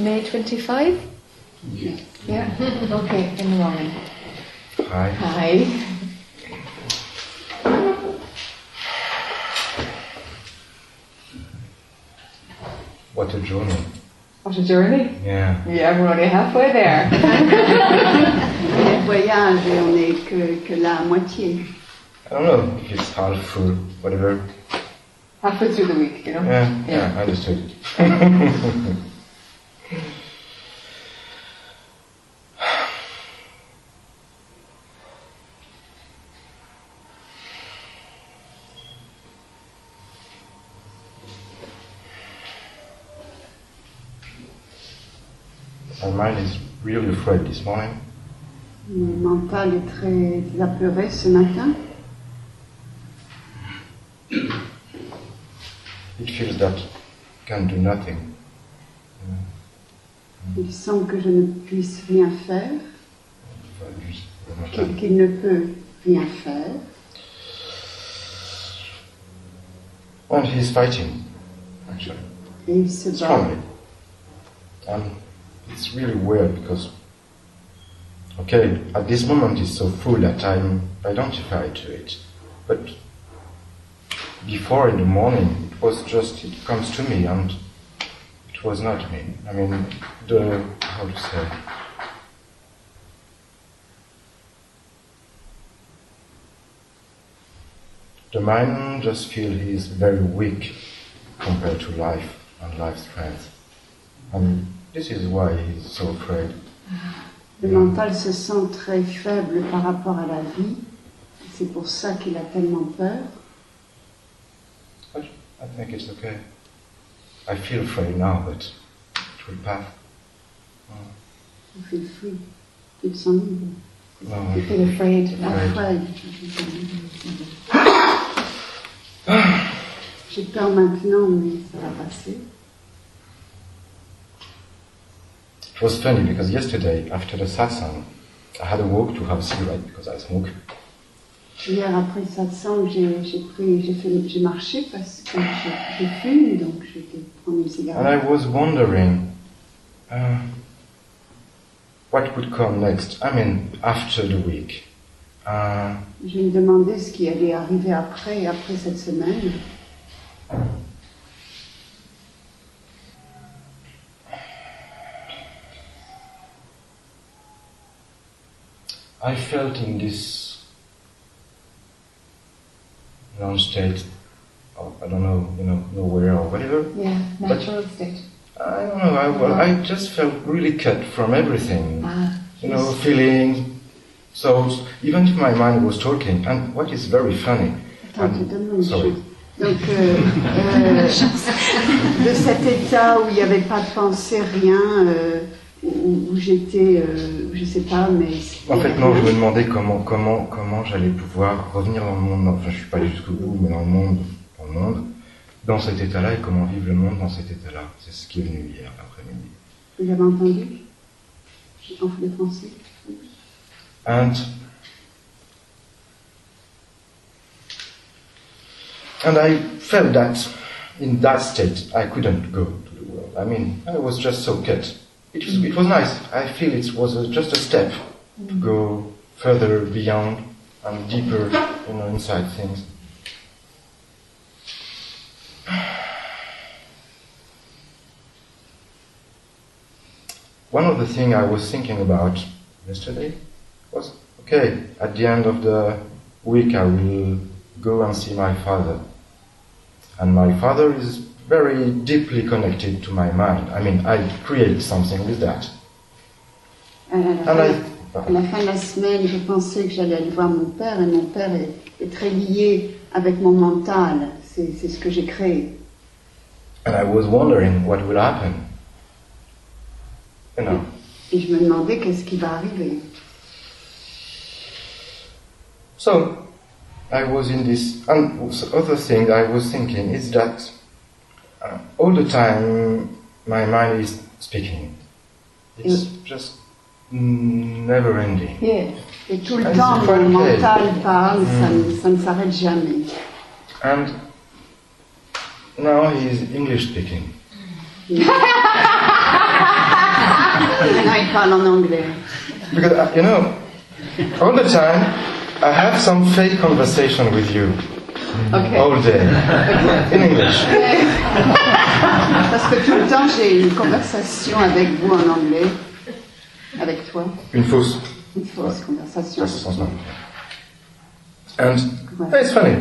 May 25? Yeah. Yeah. Okay, in the morning. Hi. Hi. What a journey. What a journey. Yeah. Yeah, we're only halfway there. Le voyage et on est que, que là moitié. I don't know if it's half full, whatever. halfway through the week, you know? Yeah, Yeah. yeah, I understood. afraid this morning? Mon mental est très apeuré ce matin. It feels that can do nothing. Il semble que je ne puisse rien faire, Enfin, lui, qu'il qu'il ne peut rien faire. And he's fighting, actually. Et il se bat. strongly. And it's really weird because, okay, at this moment it's so full that I'm identified to it. But before in the morning, it was just, it comes to me and it was not me. I mean, the, how to say, the mind just feels he is very weak compared to life and life strength. And this is why he's so afraid. Ah. Le mental se sent très faible par rapport à la vie. C'est pour ça qu'il a tellement peur. I think it's okay. I feel afraid now, but it will pass. Il fait free. Il se sent libre. No, You feel afraid. Afraid. Après, j'ai peur maintenant, mais ça va passer. It was funny because yesterday, after the satsang, I had a walk to have a cigarette because I smoke. Hier, après satsang, j'ai j'ai pris, j'ai fait, j'ai marché parce que je, je fume, donc j'ai été prendre une cigarette. And I was wondering uh, what would come next. I mean, after the week. Uh, Je me demandais ce qui allait arriver après, après cette semaine. I felt in this non-state, of, I don't know, you know, nowhere or whatever. Yeah, natural state. I don't know. I, well, I just felt really cut from everything. Ah, You know, feeling. So even if my mind was talking, and what is very funny, Attends, je te donne une Sorry. chose. Donc, euh, euh, de cet état où il n'y avait pas de pensée, rien, euh, où, où j'étais, euh, je sais pas, mais. En fait, non, je me demandais comment, comment, comment j'allais pouvoir revenir dans le monde. Enfin, je suis pas allé jusqu'au bout, mais dans le monde, dans le monde, dans cet état-là, et comment vivre le monde dans cet état-là. C'est ce qui est venu hier après-midi. Vous avez entendu? En français? And and I felt that in that state I couldn't go to the world. I mean, I was just so cut. It was, it was nice. I feel it was a, just a step to go further beyond and deeper, you know, inside things. One of the things I was thinking about yesterday was okay, at the end of the week I will go and see my father. And my father is very deeply connected to my mind. I mean, I create something with that. à la, fin, I, à la fin de la semaine, je pensais que j'allais aller voir mon père, et mon père est, est très lié avec mon mental. C'est c'est ce que j'ai créé. and I was wondering what will happen. You know, Et je me demandais qu'est-ce qui va arriver. so I was in this. And other thing I was thinking is that all the time my mind is speaking. It's just mm, never ending. yeah. Et tout le temps, mon pas le cas. mental parle, ça, ne- ça ne s'arrête jamais. And now he's English speaking. parle en anglais. Because, uh, you know, all the time, I have some fake conversation with you. Okay. All day. In English. Parce que tout le temps, j'ai une conversation avec vous en anglais. Avec toi. Une fausse. Une fausse conversation. The sens même. And it's funny.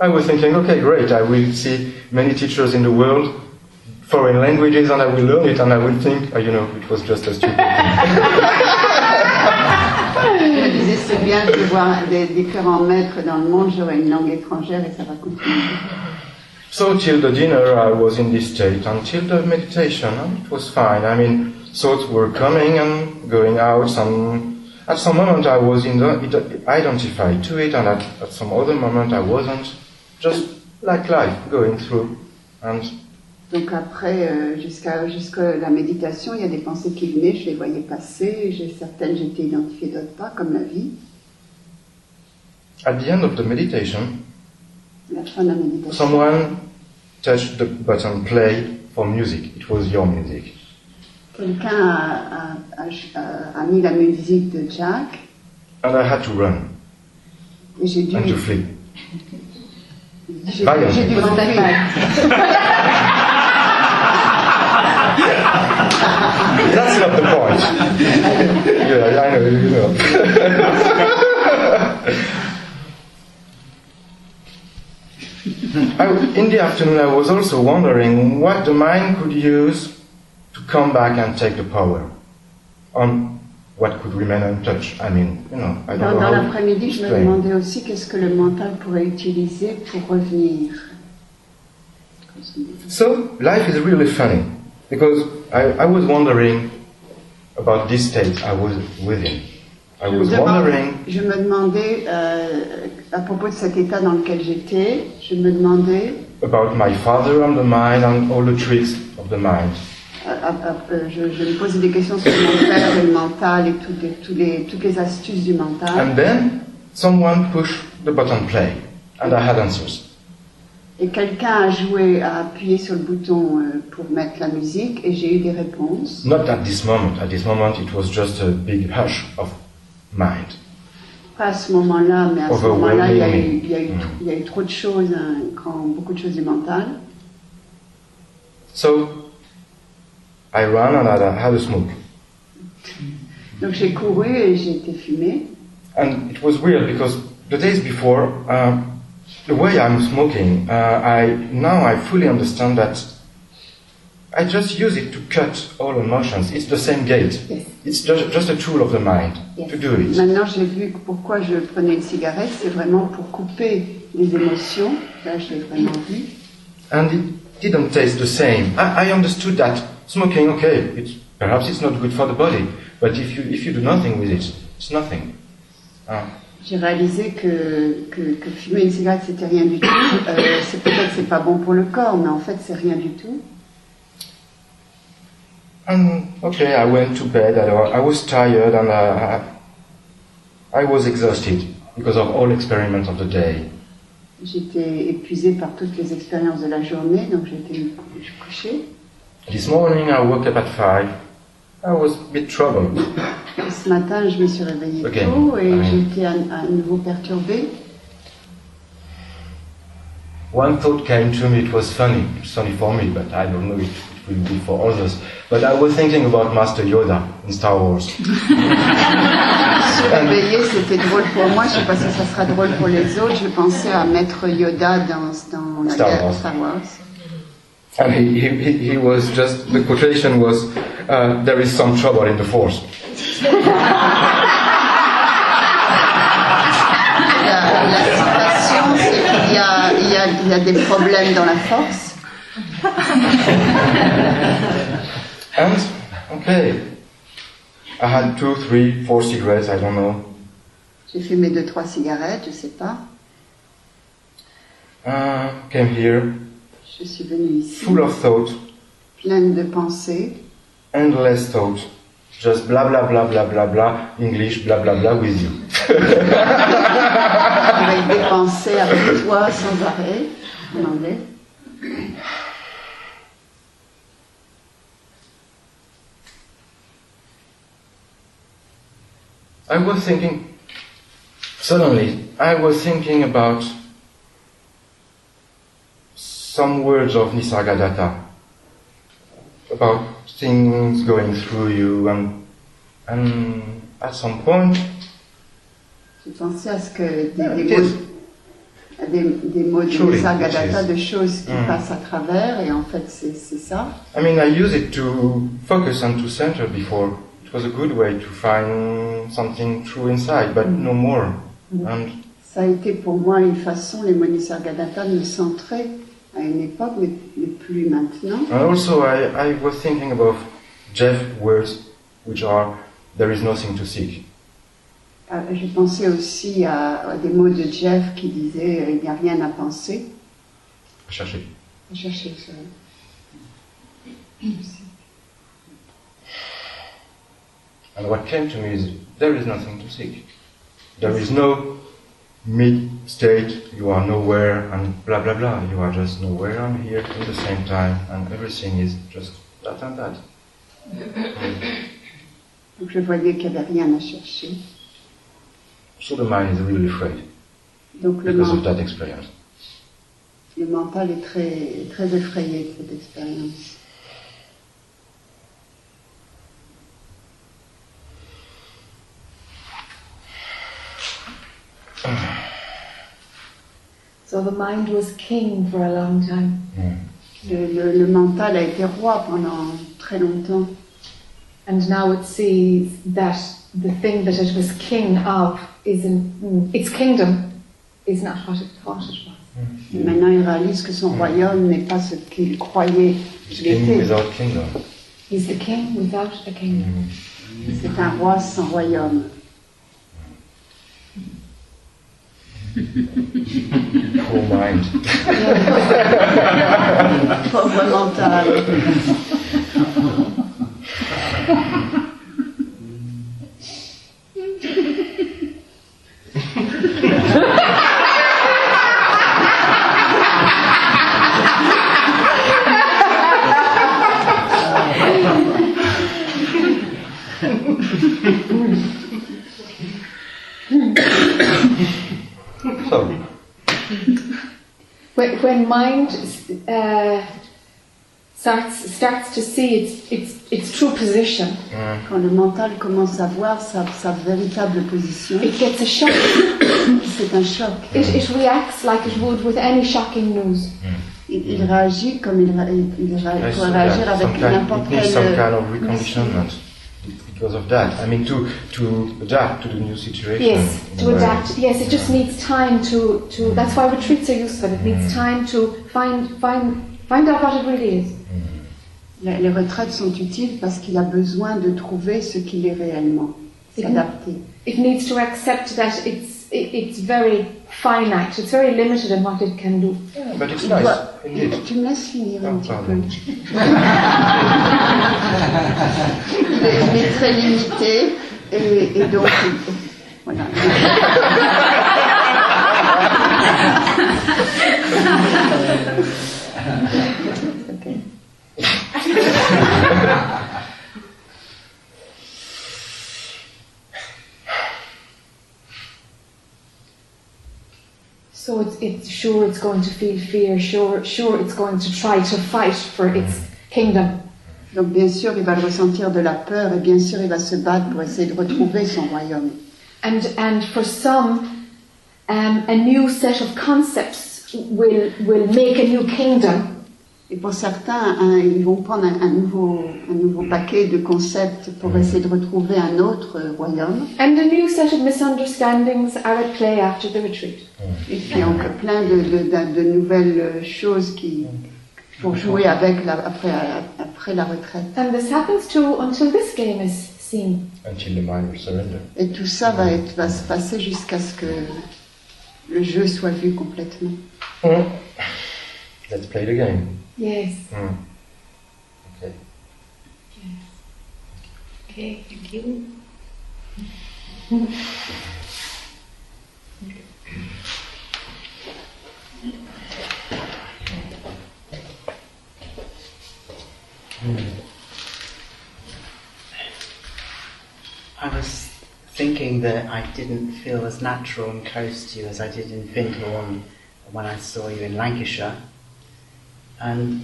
I was thinking, okay, great, I will see many teachers in the world, foreign languages, and I will learn it, and I will think, uh, you know, it was just a stupid disais, c'est bien de voir des différents maîtres dans le monde, j'aurai une langue étrangère et ça va continuer. So till the dinner, I was in this state until the meditation, it was fine. I mean, thoughts were coming and going out. Some at some moment I was in the, identified to it, and at, at some other moment I wasn't. Just like life, going through, and Donc après, euh, jusqu'à jusqu'à la méditation, il y a des pensées qui venaient, je les voyais passer, j'ai certaines j'étais identifiée, d'autres pas, comme la vie. at the end of the meditation, À la fin de la méditation, someone touched the button play for music. It was your music, quelqu'un a, a- a- a- mis la musique de Jack and I had to run et j'ai dû, and to flee. j'ai dû Was That's not the point. yeah, I know, you know. I, in the afternoon, I was also wondering what the mind could use to come back and take the power on what could remain untouched. I mean, you know, I don't Dans, know dans l'après-midi, je me demandais aussi qu'est-ce que le mental pourrait utiliser pour revenir. So life is really funny because I, I was wondering about this state I was within. I Je me, was demande- wondering je me demandais, euh, à propos de cet état dans lequel j'étais, je me demandais, about my father and the mind and all the tricks of the mind. euh, euh, euh, je, je me posais des questions sur mon père et le mental et toutes les, tous les, toutes les astuces du mental. And then someone pushed the button play and I had answers. Et quelqu'un a joué, a appuyé sur le bouton euh, pour mettre la musique et j'ai eu des réponses. Not at this moment. At this moment it was just a big hush of mind. Pas à ce moment-là, mais à ce moment-là, il y a eu, il y a eu, Mm. il y a eu trop de choses, un grand- beaucoup de choses du mental. So I ran and I had a smoke. Donc j'ai couru et j'ai été fumée. And it was weird because the days before, uh, the way I'm smoking, uh, I now I fully understand that I just use it to cut all emotions. It's the same gate. Yes. It's just, just a tool of the mind Yes. to do it. Maintenant, j'ai vu que pourquoi je prenais une cigarette, c'est vraiment pour couper les émotions. Là, je l'ai vraiment vu. And it didn't taste the same. I, I understood that smoking, okay, it's, perhaps it's not good for the body, but if you, if you do nothing with it, it's nothing. Uh, J'ai réalisé que, que, que fumer une cigarette, c'était rien du tout. Euh, c'est peut-être que c'est pas bon pour le corps, mais en fait, c'est rien du tout. and okay, I went to bed. I, I was tired and uh, I was exhausted because of all experiments of the day. J'étais épuisée par toutes les expériences de la journée, donc j'ai été me cou- coucher. This morning I woke up at five. I was a bit troubled. Ce matin, je me suis réveillée Ok. tôt et Ouais. j'ai été à, à nouveau perturbée. One thought came to me, it was funny. It's funny for me, but I don't know if it will be for others. But I was thinking about Master Yoda in Star Wars. Réveillée, c'était drôle pour moi, je sais pas si ça sera drôle pour les autres. Je pensais à Maître Yoda dans, dans la Star guerre- Wars. Star Wars. And he, he, he- was just, the quotation was, uh, there is some trouble in the force. La, la c'est qu'il y a, il y, a, il y a des problèmes dans la force. And, okay, I had two, three, four cigarettes, I don't know. J'ai fumé deux, trois cigarettes, je sais pas. Uh, came here, Je suis venue ici, full of thought, pleine de pensées, endless thought. Just blah blah blah blah blah blah, English blah blah blah with you. avec des pensées avec toi sans arrêt, en anglais. I was thinking, suddenly, I was thinking about some words of Nisargadatta, about things going through you, and, and at some point, pensé à ce que des, Yeah, des mots, des, des mots de Nisargadatta, de choses qui Mm. passent à travers, et en fait c'est c'est ça. I mean, I use it to focus and to center before. It was a good way to find something true inside, but no more. And Ça a été pour moi une façon, les mots Nisargadatta, de me centrer à une époque, mais, mais plus maintenant. And also, I, I was thinking about Jeff words, which are there is nothing to seek. Euh, J'ai pensé aussi à, à des mots de Jeff qui disaient euh, il n'y a rien à penser. Chercher. À chercher ça. And what came to me is there is nothing to seek. There is no mid state, you are nowhere, and blah blah blah. You are just nowhere and here at the same time, and everything is just that and that. Donc je voyais qu'il n'y avait rien à chercher. So the mind is really afraid Donc le, because of that experience. le mental est très, très effrayé de cette expérience. So the mind was king for a long time. Mm. Le, le- le mental a été roi pendant très longtemps. And now it sees that the thing that it was king of isn't, mm, its kingdom is not what it thought it was. Mm. Et maintenant, il réalise que son royaume n'est pas ce qu'il croyait It's qu'il king était. without kingdom. He's the king without a kingdom. C'est un roi sans royaume. Poor mind. Pauvre mental. So, When, when mind uh, starts, starts to see its, its, its true position, mm, Quand le mental commence à voir sa, sa véritable position, it gets a shock. c'est un choc. It, it reacts like it would with any shocking news. Il, il réagit comme il, pourrait réagir avec n'importe it needs some quel. kind of reconditionment because of that. I mean, to to adapt to the new situation. Yes, to way. adapt. Yes, it just needs time to, to. Mm. That's why retreats are useful. It mm. needs time to find find find out what it really is. Mm. Les, les retraites sont utiles parce qu'il a besoin de trouver ce qu'il est réellement, s'adapter. It needs to accept that it's it, it's very finite. It's very limited in what it can do. Yeah, but it's nice, doit- indeed. tu me laisses finir un petit peu. il est très limité et, et donc voilà. Ok. So it's, it's sure it's going to feel fear. Sure sure it's going to try to fight for its kingdom. Donc bien sûr, il va ressentir de la peur et bien sûr, il va se battre pour essayer de retrouver son royaume. And and for some, um, a new set of concepts will will make a new kingdom. Et pour certains, hein, ils vont prendre un, un nouveau, un nouveau paquet de concepts pour essayer de retrouver un autre euh, royaume. And a new set of misunderstandings are at play after the retreat. Et puis a plein de, de- de- de nouvelles euh, choses qui pour jouer avec la, après, après la retraite. And this happens too until this game is seen. Until the mind will surrender. Et tout ça va, être, va se passer jusqu'à ce que le jeu soit vu complètement. Mm. Let's play the game. Yes. Mm. Okay. Okay, thank you. I was thinking that I didn't feel as natural and close to you as I did in Findhorn when I saw you in Lancashire. And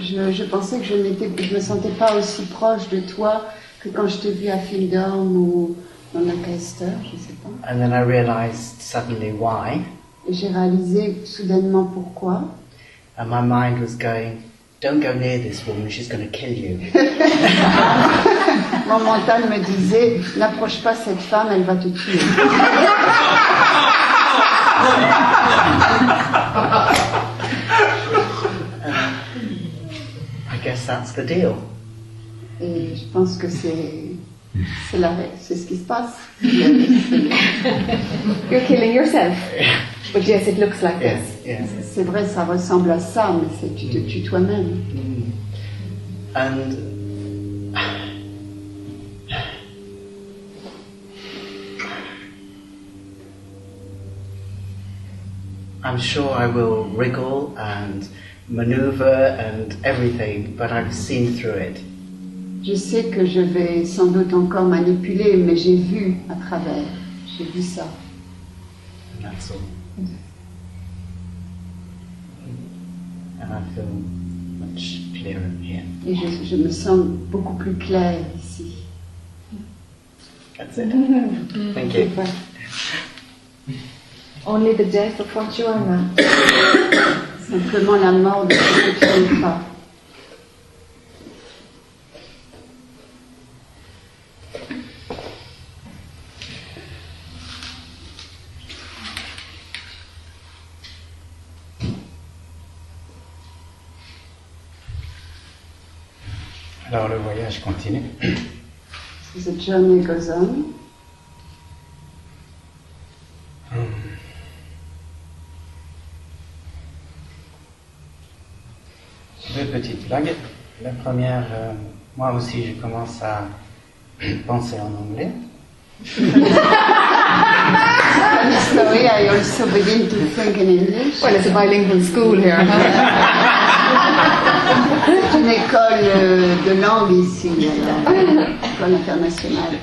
Je, je pensais que je n'étais, je me sentais pas aussi proche de toi que quand je t'ai vu à Findorm ou dans Lancaster, je sais pas. and then I realised suddenly why, Et j'ai réalisé soudainement pourquoi. and my mind was going, "Don't go near this woman; she's going to kill you." Mon mental me disait, n'approche pas cette femme, elle va te tuer. guess that's the deal. Et je pense que c'est, c'est la, c'est ce qui se passe. You're killing yourself. But yes, it looks like Yes, this. yes. C'est vrai, ça ressemble à ça, mais c'est, tu te tues toi-même. And I'm sure I will wriggle and maneuver and everything, but I've seen through it. Je sais que je vais sans doute encore manipuler, mais j'ai vu à travers. J'ai vu ça. And that's all. And I feel much clearer here. Et je, je me sens beaucoup plus claire ici. That's it. Thank you. Only the death of what you are now. Simplement la mort de ce que tu n'es pas. Alors le voyage continue. So the journey goes on. Deux petites blagues. La première, euh, moi aussi je commence à penser en anglais. Funny story, I also begin to think in English. Well, it's a bilingual school here. huh? C'est une école euh, de langue ici, euh, école internationale.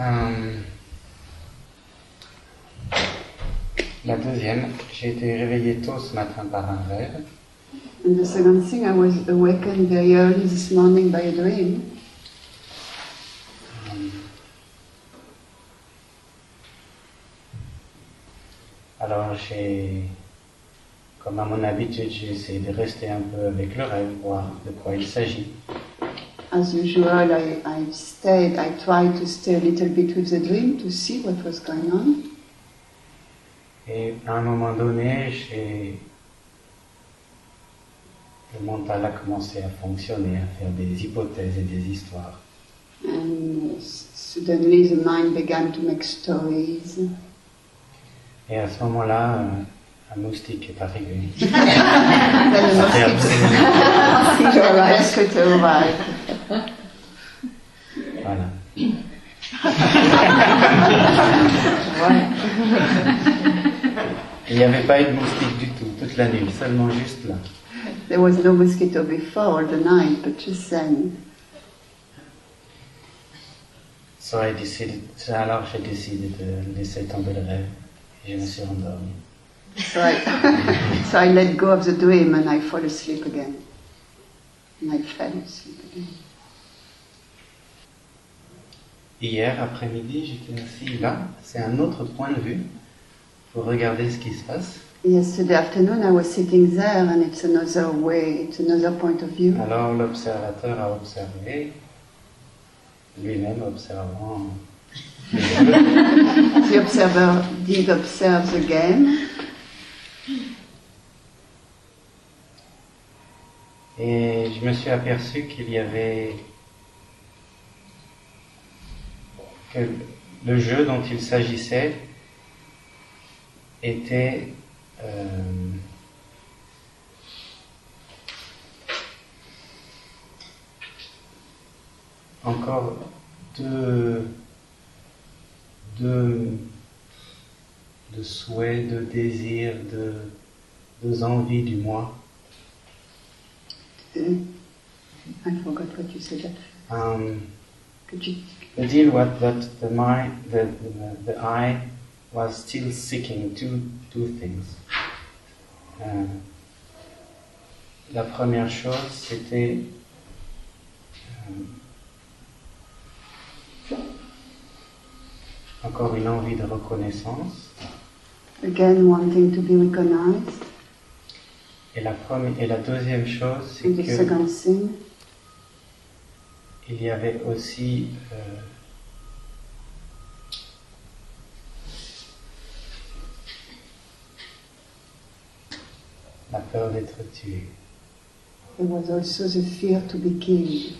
Euh, la deuxième, j'ai été réveillé tôt ce matin par un rêve. And the second thing, I was awakened very early this morning by a dream. Alors j'ai, comme à mon habitude, j'ai essayé de rester un peu avec le rêve, voir de quoi il s'agit. As usual, I, I stayed, I tried to stay a little bit with the dream to see what was going on. Et à un moment donné, le mental a commencé à fonctionner, à faire des hypothèses et des histoires. And suddenly the mind began to make stories. Et à ce moment-là, euh, un moustique est arrivé. Then the Voilà. Il n'y avait pas eu de moustique du tout, toute la nuit, seulement juste là. There was no mosquito before the night, but just then. So I decided, alors j'ai décidé de laisser tomber le rêve et je me suis endormi. So I, so I let go of the dream and I fall asleep again. And I fell asleep again. Hier après-midi, j'étais assis là, c'est un autre point de vue regarder ce qui se passe. Yesterday afternoon I was sitting there and it's another way, it's another point of view. Alors l'observateur a observé, lui-même observant. The observer did observe the game Et je me suis aperçu qu'il y avait que le jeu dont il s'agissait était euh, encore deux, deux, de souhaits, de désirs, de deux envies du moi. Uh, I forgot what you said. Um, que tu, the deal was that the mind, the, the, the eye was still seeking two, two things. Euh, la première chose, c'était euh, encore une envie de reconnaissance. again wanting to be recognized. Et la, première, et la deuxième chose, c'est que il y avait aussi euh, la peur d'être tué. there was also the fear to be killed.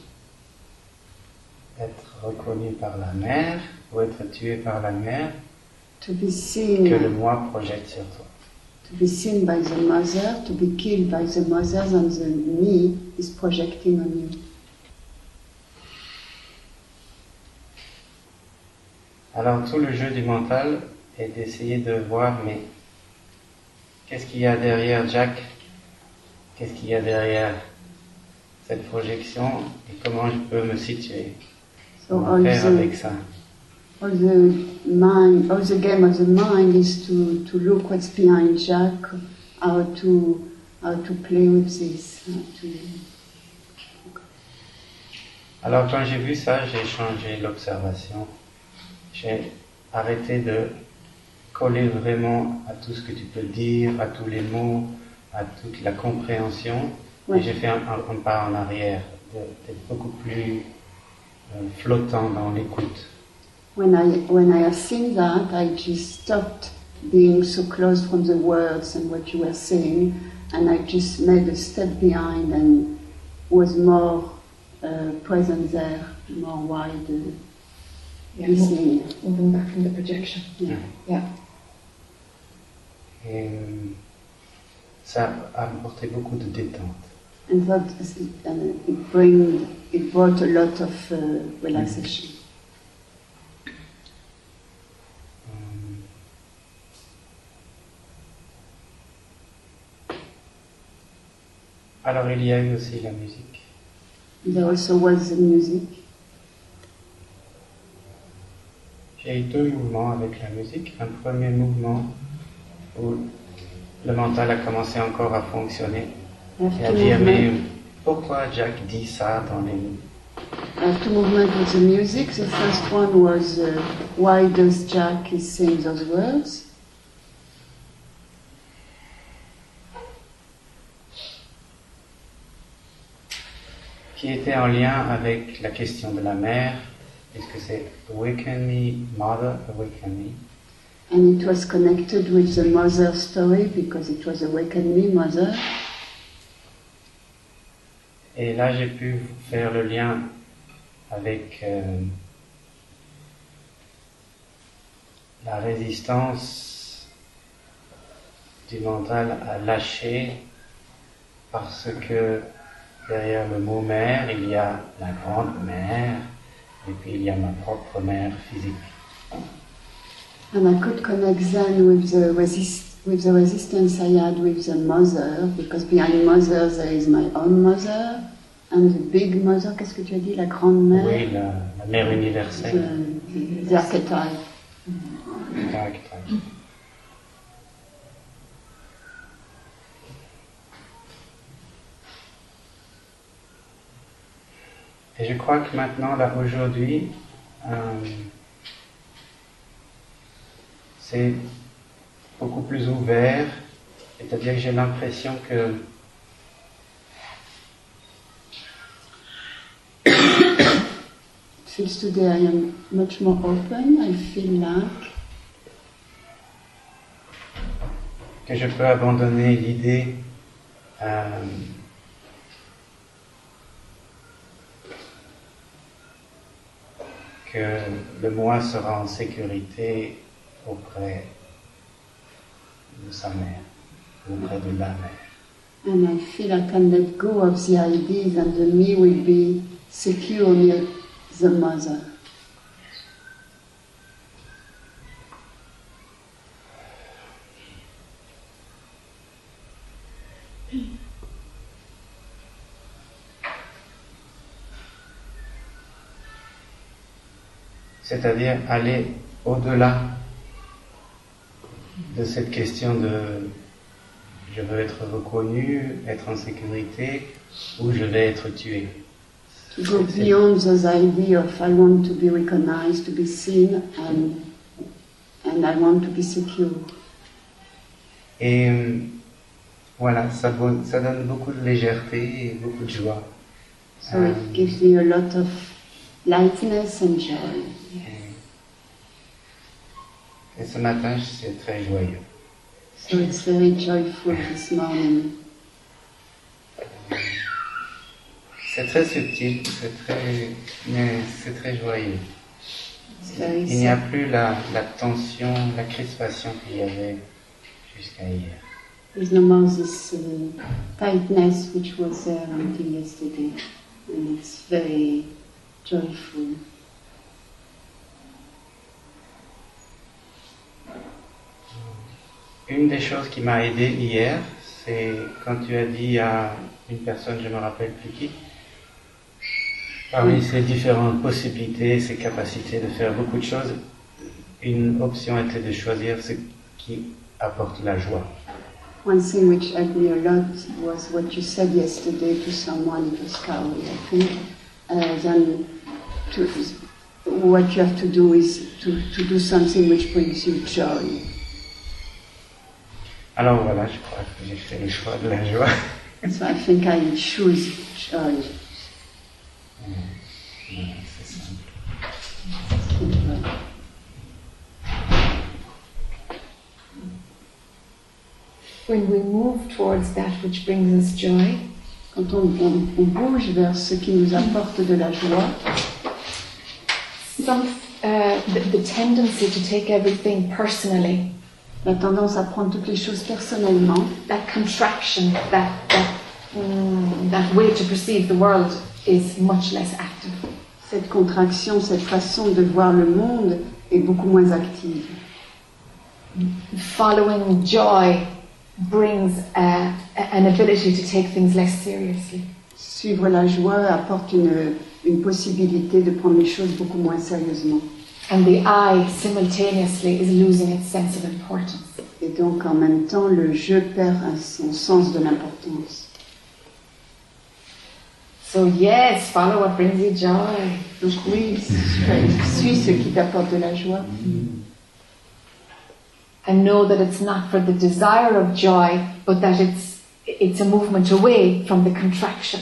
Être reconnu par la mère ou être tué par la mère To be que le seen, moi projette sur toi. to be seen by the mother, to be killed by the mothers, and the me is projecting on you. Alors tout le jeu du mental est d'essayer de voir, mais qu'est-ce qu'il y a derrière Jack? Qu'est-ce qu'il y a derrière cette projection? Et comment je peux me situer? So all faire the, avec ça? all the mind, all the game of the mind is to, to look what's behind Jack, how to how to play with this. how to- Alors quand j'ai vu ça, j'ai changé l'observation. J'ai arrêté de coller vraiment à tout ce que tu peux dire, à tous les mots, à toute la compréhension. Ouais. Et j'ai fait un, un- un pas en arrière, d'être beaucoup plus euh, flottant dans l'écoute. When I when I have seen that, I just stopped being so close from the words and what you were saying, and I just made a step behind and was more uh, present there, more wide uh, Yeah, listening. moving back from the projection. Yeah. Yeah. Et euh, ça a apporté beaucoup de détente. And that is- uh, it bring it brought a lot of uh, relaxation? Euh, Alors il y a eu aussi la musique. There also was the music. J'ai eu deux mouvements avec la musique. Un premier mouvement où le mental a commencé encore à fonctionner et à dire mais pourquoi Jack dit ça dans les have two movement with the music. The first one was uh, why does Jack is saying those words? qui était en lien avec la question de la mère, puisque c'est Awaken me, Mother, Awaken me. And it was connected with the mother story because it was awaken me mother. Et là, j'ai pu faire le lien avec euh, la résistance du mental à lâcher parce que derrière le mot mère, il y a la grande mère et puis il y a ma propre mère physique. And I could connect then with the resist with the resistance I had with the mother because behind mother there is my own mother and the big mother. Qu'est-ce que tu as dit? La grande mère? Oui, la, la mère universelle. The, the archetype. Archetype. Et je crois que maintenant, là, aujourd'hui, euh, c'est beaucoup plus ouvert. C'est-à-dire que j'ai l'impression que Feels today I am much more open. I feel like que je peux abandonner l'idée euh, que le moi sera en sécurité auprès de sa mère, auprès de la mère. And I feel I can let go of the ideas and the me will be secure near the mother. c'est-à-dire aller au-delà de cette question de je veux être reconnu, être en sécurité ou je vais être tué. To go beyond those idea of I want to be recognized, to be seen, and, and I want to be secure. Et euh, voilà, ça, ça donne beaucoup de légèreté et beaucoup de joie. So Euh, it gives me a lot of lightness and joy. Et ce matin, c'est très joyeux. So it's very joyful this morning. C'est très subtil, c'est très, mais c'est très joyeux. Il n'y a plus la, la tension, la crispation qu'il y avait jusqu'à hier. There's no more this uh, tightness which was there until yesterday, and it's very joyful. Une des choses qui m'a aidé hier, c'est quand tu as dit à une personne, je me rappelle plus qui, parmi ces différentes possibilités, ces capacités de faire beaucoup de choses, une option était de choisir ce qui apporte la joie. One thing which helped me a lot was what you said yesterday to someone, it was Carol, I think. Uh, then to, what you have to do is to, to do something which brings you joy. Joie. So I think I choose joy. Voilà, c'est simple. When we move towards that which brings us joy, Quand on, on- on bouge vers ce qui nous apporte de la joie, some, uh, the, the tendency to take everything personally, la tendance à prendre toutes les choses personnellement, that contraction, that, that, mm, that way to perceive the world is much less active. cette contraction, cette façon de voir le monde est beaucoup moins active. Following joy brings a- an ability to take things less seriously. Suivre la joie apporte une, une possibilité de prendre les choses beaucoup moins sérieusement. And the I simultaneously is losing its sense of importance. Et donc en même temps, le je perd son sens de l'importance. So, yes, follow what brings you joy. Donc oui, suis ce qui t'apporte de la joie. And know that it's not for the desire of joy, but that it's, it's a movement away from the contraction.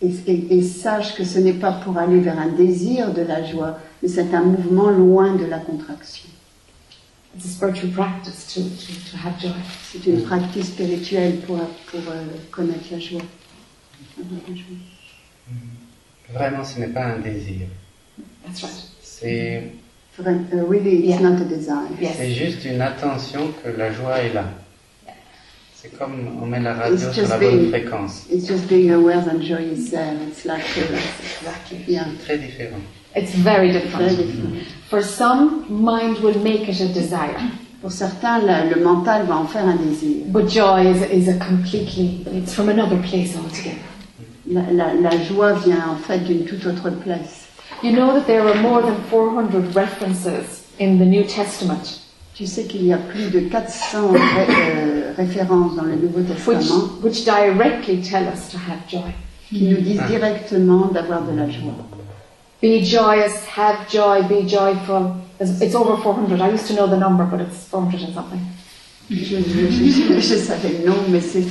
Et, et- et sache que ce n'est pas pour aller vers un désir de la joie, mais c'est un mouvement loin de la contraction. It's a spiritual practice to, to, to have joy. C'est une pratique spirituelle pour, pour euh, connaître la joie. Vraiment, ce n'est pas un désir. That's right. C'est Vra- uh, really, it's Yeah. not a desire. Yes. c'est juste une attention que la joie est là. C'est comme on met la radio It's sur just la bonne being- fréquence. It's just being aware that joy is there. It's like, uh, Exactly. yeah, Très différent. It's very very different. different. For some, mind will make it a desire, Pour certains, la- le mental va en faire un désir. but joy is, is a completely, it's from another place altogether. La, la- la joie vient en fait d'une toute autre place. You know that there are more than 400 references in the New Testament Tu sais qu'il y a plus de 400 ré- euh, références dans le Nouveau which, Testament which directly tell us to have joy. qui nous disent ah. directement d'avoir de la joie. Be joyous, have joy, be joyful. It's it's over 400. I used to know the number, but it's 400 and something. Savais le nom, mais c'est,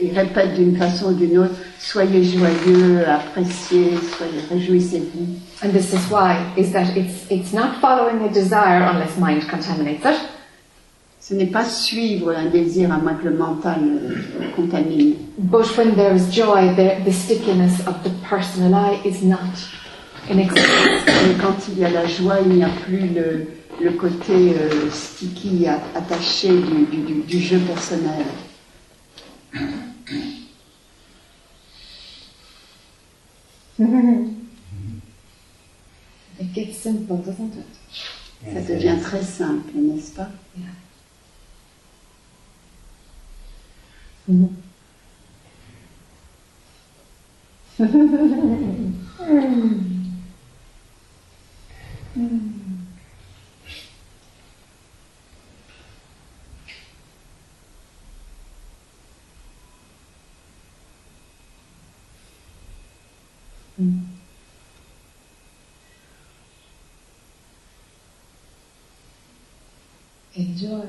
ils répètent d'une façon ou d'une autre, soyez joyeux, appréciez, soyez, réjouissez-vous. And this is why, is that it's, it's not following a desire unless mind contaminates it. Ce n'est pas suivre un désir à moins que le mental euh, contamine. But when there is joy, the, the stickiness of the personal I is not Et quand il y a la joie, il n'y a plus le, le côté euh, sticky, a- attaché du, du, du, du jeu personnel. It gets simple, doesn't it? Ça devient très simple, n'est-ce pas? Mm. Enjoy.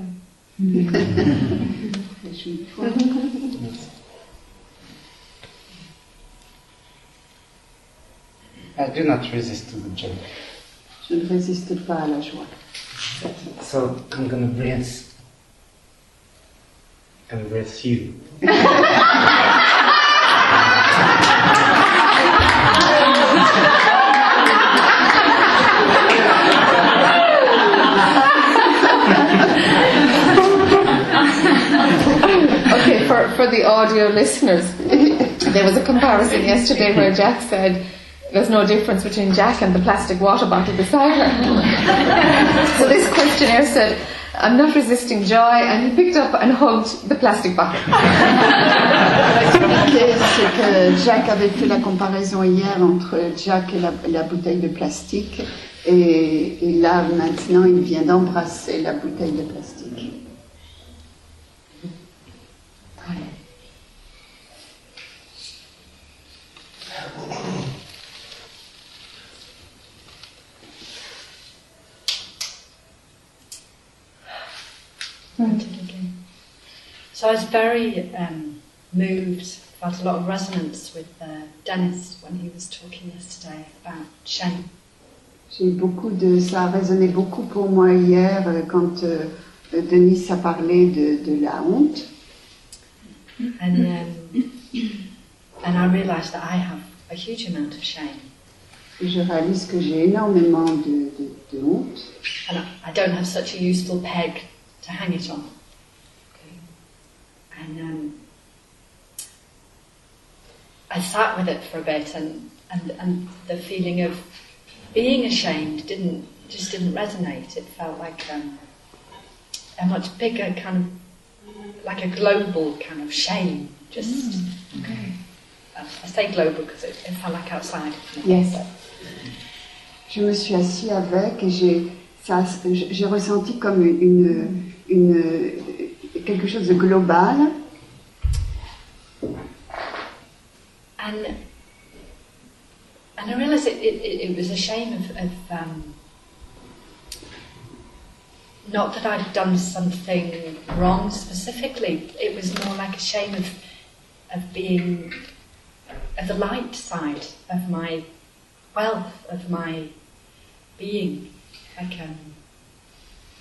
I do not resist to the joy. Je ne résiste pas à la joie. So I'm gonna breathe. And breathe you. Okay, for, for the audio listeners, there was a comparison yesterday where Jack said there's no difference between Jack and the plastic water bottle beside her. so this questionnaire said, I'm not resisting joy, and he picked up and hugged the plastic bottle. c'est que Jack avait fait la comparaison hier entre Jack et la, la bouteille de plastique. Et, et là, maintenant, il vient d'embrasser la bouteille de plastique. So I was very um, moved, felt a lot of resonance with uh, Dennis when he was talking yesterday about shame. J'ai beaucoup de, ça a résonné beaucoup pour moi hier euh, quand euh, Denis a parlé de, de la honte. And, um, and I realised that I have a huge amount of shame. Et je réalise que j'ai énormément de, de, de honte. And I, I don't have such a useful peg to hang it on. And um, I sat with it for a bit, and, and, and the feeling of being ashamed didn't just didn't resonate. It felt like um, a much bigger kind of like a global kind of shame. Just uh, I say global because it, it felt like outside. Yes. Je me suis assis avec et j'ai, ça, j'ai ressenti comme une, une, quelque chose de global. And and I realised it, it, it, was a shame of, of um, not that I'd done something wrong specifically. It was more like a shame of of being of the light side of my wealth, of my being, like um,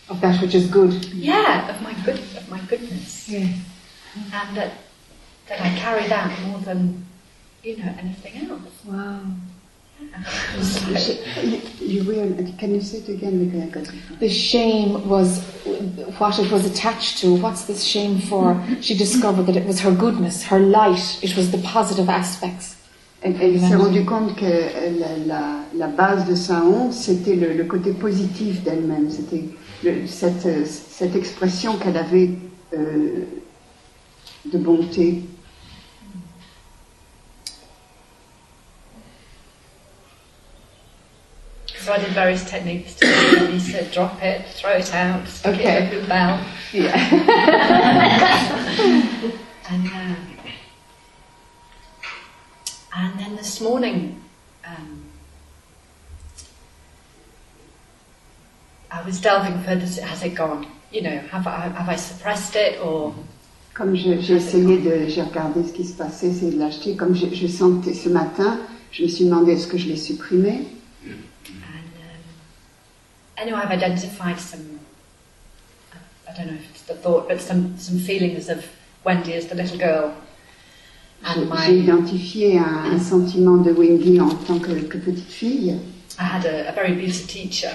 Of that which is good. yeah, of my good of my goodness, Yeah. and that that I carry that more than you know anything else. Wow. J'ai- you will, can you say it again because I got it. The shame was what it was attached to. What's this shame for? She discovered that it was her goodness, her light. It was the positive aspects. Elle, elle s'est rendue compte que euh, la, la, la base de sa honte, c'était le, le côté positif d'elle-même. C'était le- cette, euh, cette expression qu'elle avait euh, de bonté. So I did various techniques to drop it, throw it out, stick Okay. it in the bell. Yeah. And, uh, and then this morning, um, I was delving further. Has it gone? You know, have I, have I suppressed it or? Comme je- j'ai essayé de, j'ai regardé ce qui se passait, essayé de l'acheter. Comme je, je sentais ce matin, je me suis demandé est-ce que je l'ai supprimé. And um, anyway, I've identified some. I don't know if it's the thought, but some some feelings of Wendy as the little girl, J'ai identifié un, un sentiment de Wendy en tant que, que petite fille. I had a, a very abusive teacher,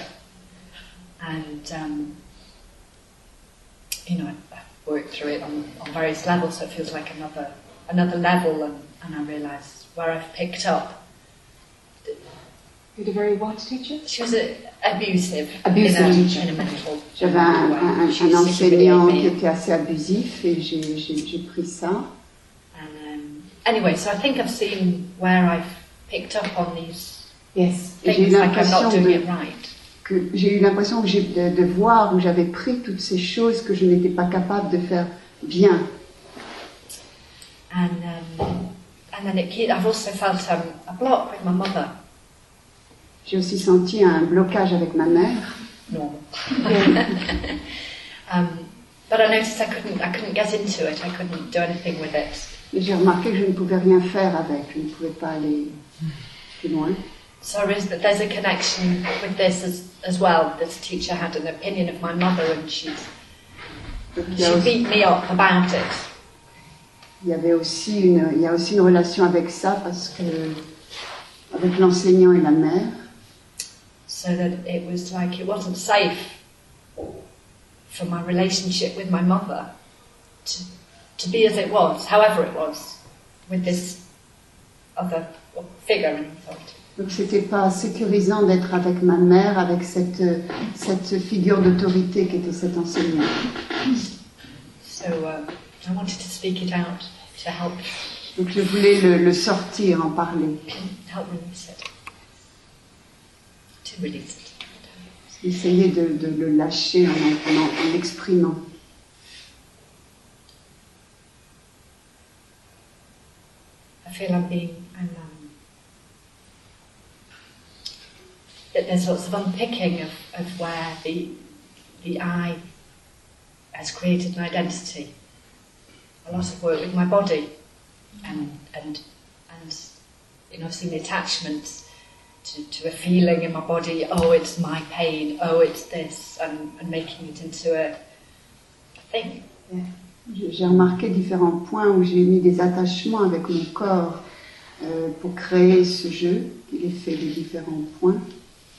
and um, you know, I, I worked through it on, on various levels, so it feels like another another level, and, and I realise where I've picked up. You had a very what teacher? She was a, abusive, Abusive in, a, teacher. in a mental J'avais un, un- un enseignant qui était assez abusif et j'ai- j'ai j'ai pris ça. And um, anyway, so I think I've seen where I've picked up on these Yes. Et j'ai eu things, like I'm not doing de- it right. Que j'ai eu l'impression que j'ai de, de voir où j'avais pris toutes ces choses que je n'étais pas capable de faire bien. And um, and And then it, ke- I've also felt um, a block with my mother. J'ai aussi senti un blocage avec ma mère. Normal. um, but I noticed I couldn't, I couldn't get into it. I couldn't do anything with it. Et j'ai remarqué que je ne pouvais rien faire avec. Je ne pouvais pas aller plus loin. So there is, a connection with this as, as well. This teacher had an opinion of my mother, and she Donc, il, y a she beat me up about it. il y avait aussi une, il y a aussi une relation avec ça parce que avec l'enseignant et la mère, so that it was like it wasn't safe for my relationship with my mother to, to be as it was, however it was, with this other figure in authority. Donc c'était pas sécurisant d'être avec ma mère, avec cette cette figure d'autorité qui était cet enseignant. So I wanted to speak it out to help Donc je voulais le, le sortir, en parler, help release it, to release it. essayer de, de le lâcher en, en, en- en l'exprimant. I feel I'm being I'm um, that there's lots of unpicking of, of where the the I has created an identity. A lot of work with my body and and and you know seeing the attachments to, to a feeling in my body, oh it's my pain, oh it's this. And, and making it into a, a thing. J'ai j'ai remarqué différents points où j'ai mis des attachements avec mon corps euh, pour créer ce jeu, de différents points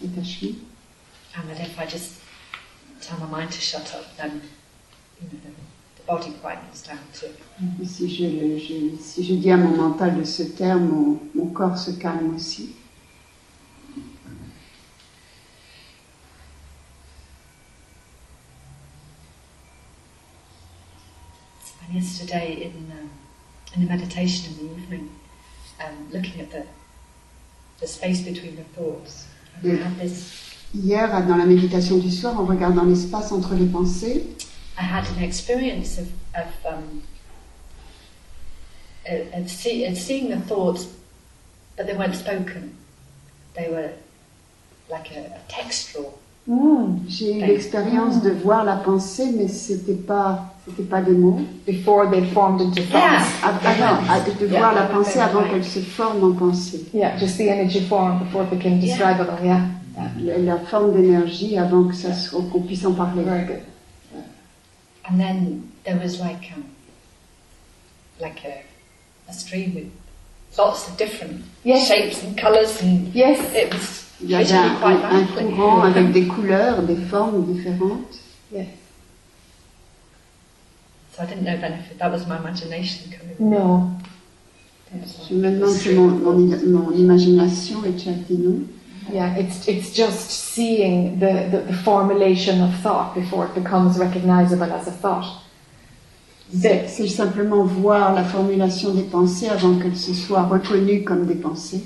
d'attachement. And that if I just tell my mind to shut up, then you know, the, body quietens down too. Et si je, je- si je dis à mon mental de se taire, mon, mon corps se calme aussi. And yesterday in um, in the meditation in the evening, um, looking at the the space between the thoughts, had this. Hier, dans la méditation du soir, en regardant l'espace entre les pensées, I had an experience of of um, of, of, see, of seeing the thoughts, but they weren't spoken. They were like a, a textual. j'ai eu l'expérience de voir la pensée, mais c'était pas, c'était pas des mots. Before they formed into thoughts. Av- Avant, à- de Yeah. voir la pensée avant qu'elle se forme en pensée. Yeah, just the energy form before it became Yeah. describable. Yeah. La, la forme d'énergie avant que ça soit- qu'on puisse en parler. Very good. And then there was like um, like a, a stream with lots of different Yes. shapes and colours, and Yes. it was Il y avait un, un- courant avec des couleurs, des formes différentes. Yes. So I didn't know benefit. that was my imagination coming. No. Je me demande si mon, mon, mon imagination est dit non. Yeah, it's it's just seeing the, the, the formulation of thought before it becomes recognizable as a thought. C'est c'est simplement voir la formulation des pensées avant qu'elles se soient reconnues comme des pensées.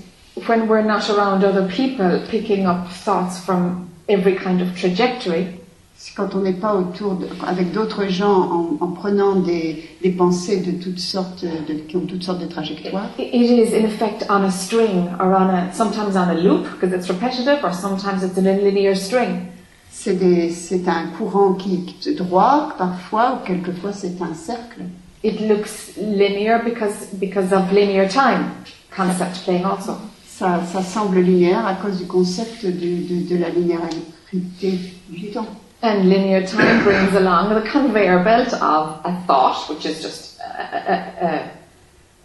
When we're not around other people picking up thoughts from every kind of trajectory, C'est quand on n'est pas autour de, avec d'autres gens en, en prenant des, des pensées de toutes sortes, de, qui ont toutes sortes de trajectoires. it it is in effect on a string or on a sometimes on a loop because it's repetitive or sometimes it's in a linear string. C'est un courant qui, qui est droit parfois, ou quelquefois c'est un cercle. It looks linear because because of linear time concept playing also. Ça, ça semble linéaire à cause du concept de, de, de la linéarité du temps. And linear time brings along the conveyor belt of a thought, which is just a,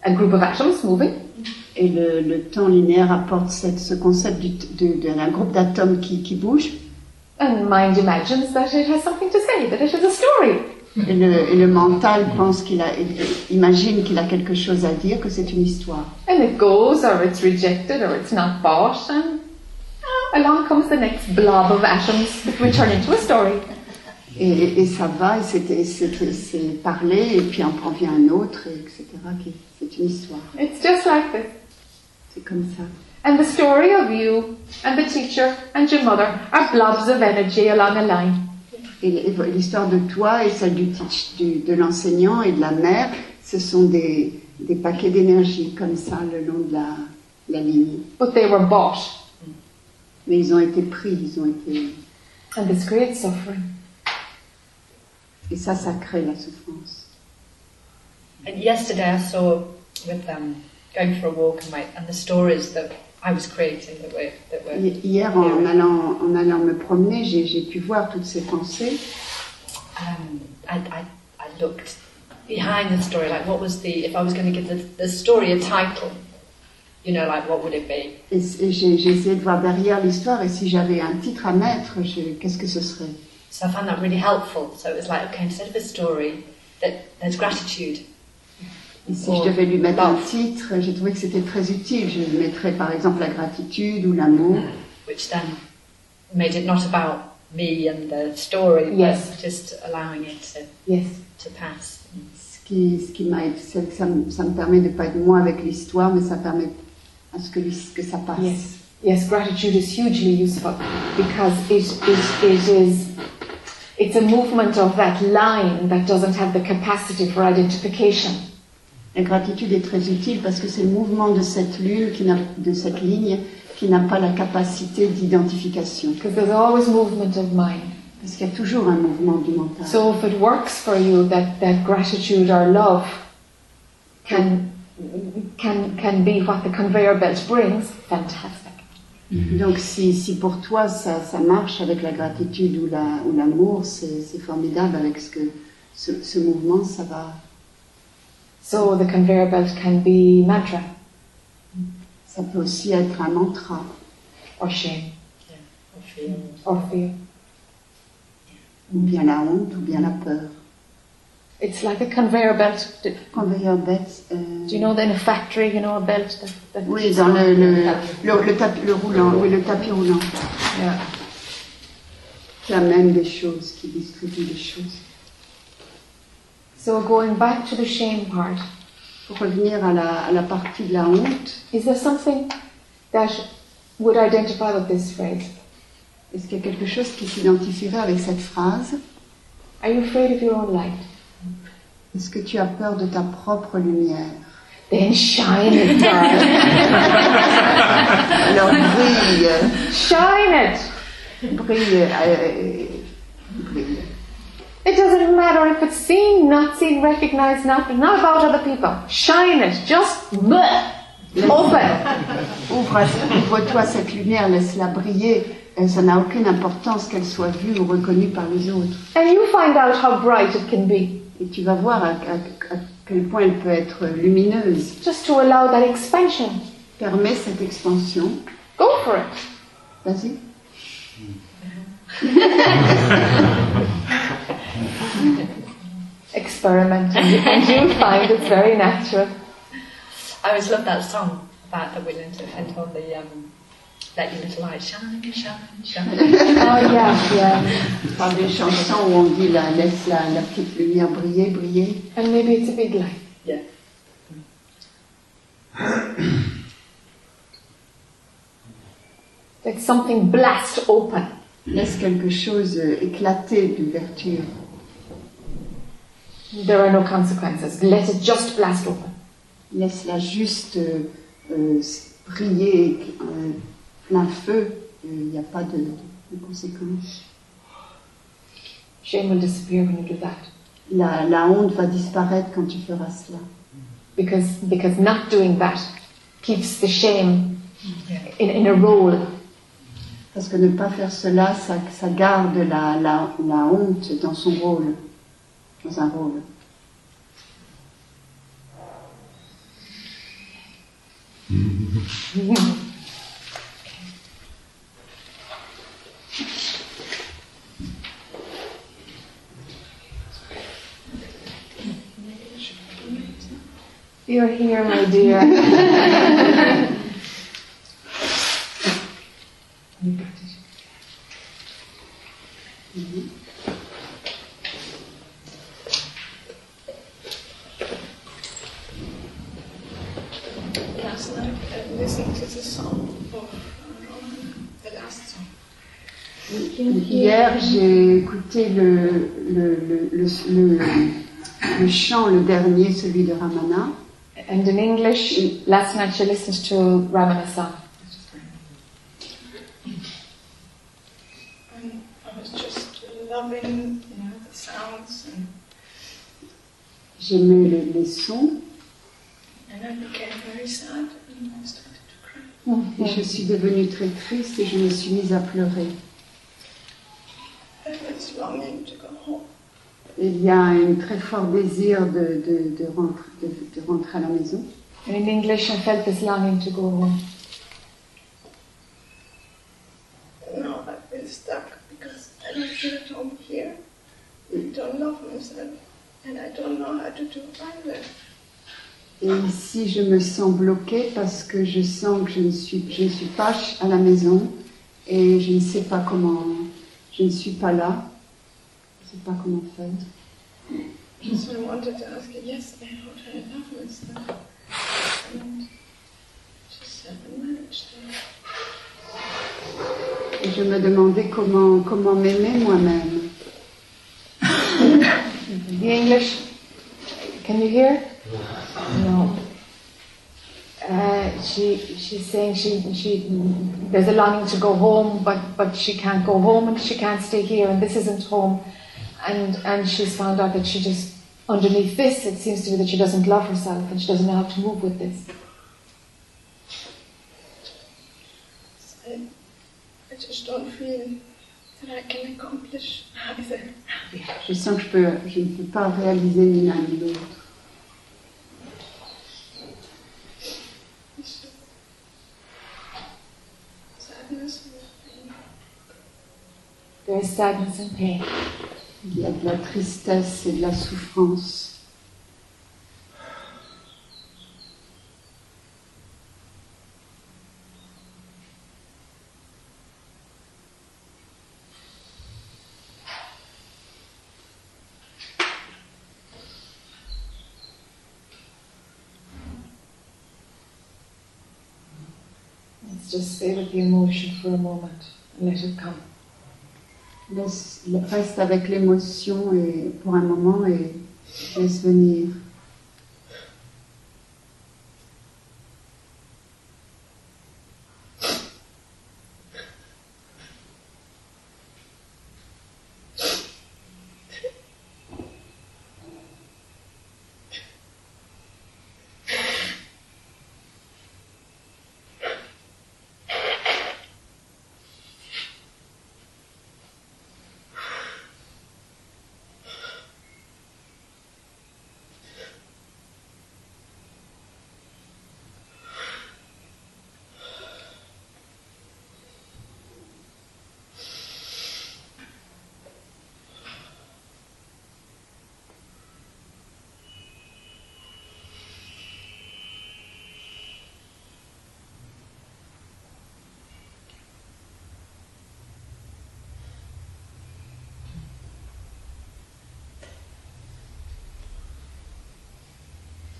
a, a, group of atoms moving, Et le, le temps linéaire apporte cette, ce concept du- de- de- d'un groupe d'atomes qui, qui bouge. and mind imagines that it has something to say, that it is a story. Et le, et le mental pense qu'il a, imagine qu'il a quelque chose à dire, que c'est une histoire. And it goes, or it's rejected, or it's not bought, and along comes the next blob of atoms that will turn into a story. Et, et- ça va, et c'est, parler, et puis en vient un autre, et etc. C'est une histoire. It's just like this. C'est comme ça. And the story of you and the teacher and your mother are blobs of energy along a line. Et l'histoire de toi et celle du, teach- du- de l'enseignant et de la mère, ce sont des, des paquets d'énergie comme ça le long de la, la ligne. But they were bought, Mais ils ont été pris, ils ont été... and this creates suffering. Et ça, ça crée la souffrance. And yesterday I saw with them going for a walk and, my, and the stories that I was creating that were that were Hi- Hier, en allant, en allant me promener, j'ai j'ai pu voir toutes ces pensées. um, I, I, I looked behind the story, like what was the, if I was going to give the, the story a title, you know, like what would it be? Et, j'ai j'ai essayé de voir derrière l'histoire et si j'avais un titre à mettre, je- qu'est-ce que ce serait? So I found that really helpful. So it was like, okay, instead of a story, that there's gratitude. Et si je devais lui mettre un titre, j'ai trouvé que c'était très utile. Je mettrais par exemple la gratitude ou l'amour. which then made it not about me and the story, Yes. but just allowing it to, Yes. to pass. Ce qui, ce qui m'a, c'est que ça, me- ça me permet de pas être moi avec l'histoire, mais ça permet à ce que, que ça passe. Yes. Yes, gratitude is hugely useful because it, it, it is it's a movement of that line that doesn't have the capacity for identification. La gratitude est très utile parce que c'est le mouvement de cette lune, qui n'a, de cette ligne, qui n'a pas la capacité d'identification. Because there's always movement of mind. Parce qu'il y a toujours un mouvement du mental. So if it works for you that, that gratitude or love can can can be what the conveyor belt brings, fantastic. Donc si, si pour toi ça, ça marche avec la gratitude ou, la, ou l'amour, c'est, c'est formidable avec ce, que, ce, ce mouvement, ça va, So the conveyor belt can be mantra ça peut aussi être un mantra. or shame Or feel. or fear. ou bien la honte, ou bien la peur. It's like a conveyor belt. Do Conveyor belt, euh, you know in a factory, you know, a belt that, that oui, dans le, le, le, le tapis, le roulant, oui, le tapis roulant, Yeah. qui amène des choses, qui distribue des choses. So going back to the shame part, Pour revenir à la, à la partie de la honte, is there something that would identify with this phrase? est-ce qu'il y a quelque chose qui s'identifierait avec cette phrase? Are you afraid of your own light? Est-ce que tu as peur de ta propre lumière? Then shine it, darling. Alors brille, shine it. brille, euh, brille. It doesn't matter if it's seen, not seen, recognized, not not about other people. Shine it. Just bleh, open. Ouvre, ouvre-toi cette lumière, laisse-la briller. Euh, Ça n'a aucune importance qu'elle soit vue ou reconnue par les autres. And you find out how bright it can be. Et tu vas voir à, à- à quel point elle peut être lumineuse. Just to allow that expansion. Permets cette expansion. Go for it. Vas-y. Experiment and you, and you'll find it's very natural. I always love that song about that we learned to end on the um, let your little light shine, shine, shine. Oh yeah, yeah. Parle des chansons où on dit la, laisse la, la petite lumière briller, briller. And maybe it's a big light. yeah. Like something blast open. Laisse quelque chose euh, éclater d'ouverture. There are no consequences. Let it just blast open. Laisse-la juste euh, euh, briller euh, plein feu. Il n'y a pas de, de conséquences. Shame will disappear when you do that. La, la honte va disparaître quand tu feras cela. Because, because not doing that keeps the shame in, in a role. Parce que ne pas faire cela, ça, ça garde la, la, la honte dans son rôle, dans un rôle. You're here, my dear. last mm-hmm. Hier, j'ai écouté le, le, le, le, le- le chant, le dernier, celui de Ramana. And in English, last night she listened to Ramana song. And I was just loving, you know, the sounds, and, J'aimais les, les sons and I became very sad, and I started to cry. et je suis devenue très triste et je me suis mise à pleurer. I was longing to go home. Il y a un très fort désir de, de, de, rentrer, de, de rentrer à la maison. And in English, I felt this longing to go home. Now I feel stuck because I don't feel at home here. I don't love myself, and I don't know how to do either. Et ici, je me sens bloquée parce que je sens que je ne suis, je ne suis pas à la maison et je ne sais pas comment, je ne suis pas là. Je ne sais pas comment faire. So I wanted to ask you, yes, I know I love myself, and just haven't managed to. Et je me demandais comment, comment m'aimer moi-même. The English, can you hear? No. Uh, she she's saying she she there's a longing to go home, but but she can't go home and she can't stay here, and this isn't home, and and she's found out that she just underneath this it seems to be that she doesn't love herself and she doesn't know how to move with this. I, I just don't feel that I can accomplish either. Je sens que je, peux, je ne peux pas réaliser ni l'un ni l'autre. So, sadness and pain. There is sadness and pain. Il y a de la tristesse et de la souffrance. Let's just stay with the emotion for a moment and let it come. Laisse, reste avec l'émotion et pour un moment et laisse venir.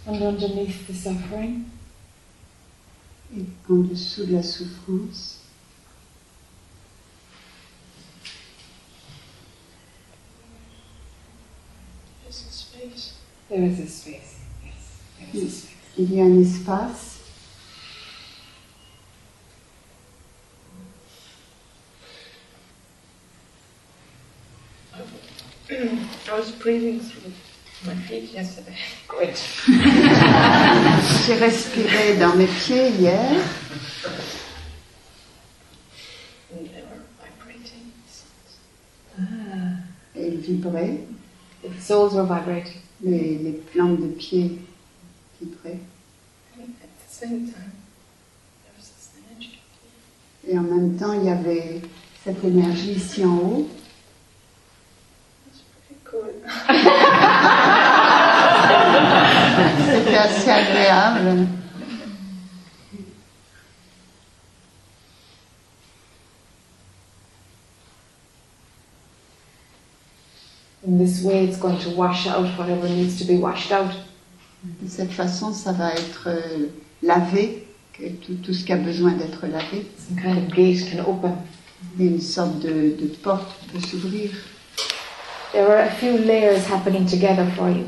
And underneath the suffering, Et en dessous de la souffrance, There's a space. there is a space. Yes, there is a space. il y a un espace I was breathing through my feet yesterday. J'ai respiré dans mes pieds hier. Ah, et were vibrating. Les, les plantes de pied vibraient. And at the same time, there was this energy. Et en même temps, il y avait cette énergie ici en haut. It was pretty cool. C'était assez agréable. In this way, it's going to wash out whatever needs to be washed out. De cette façon, ça va être euh, lavé, tout, tout ce qui a besoin d'être lavé. Some kind of gate can open. Et une sorte de, de porte peut s'ouvrir. There are a few layers happening together for you.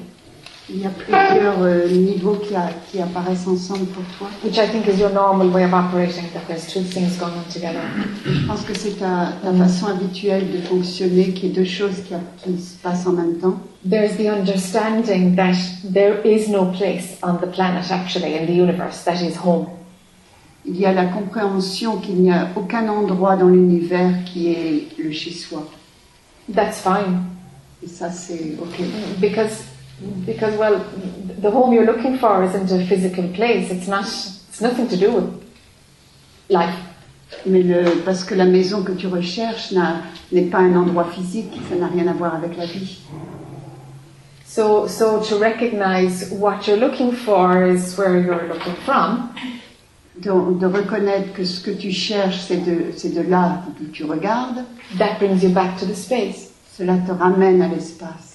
Il y a plusieurs euh, niveaux qui, a- qui apparaissent ensemble pour toi. which I think is your normal way of operating, that there's two things going on together. Et je pense que c'est ta, ta façon habituelle de fonctionner, qui est deux choses qui, a- qui se passent en même temps. There's the understanding that there is no place on the planet, actually, in the universe, that is home. Il y a la compréhension qu'il n'y a aucun endroit dans l'univers qui est le chez-soi. That's fine. Et ça, c'est OK. Because, because well, the home you're looking for isn't a physical place. It's not. It's nothing to do with life. Mais le, parce que la maison que tu recherches n'est pas un endroit physique, ça n'a rien à voir avec la vie. So, so to recognize what you're looking for is where you're looking from. De, de reconnaître que ce que tu cherches, c'est de, c'est de là que tu regardes, That brings you back to the space, cela te ramène à l'espace.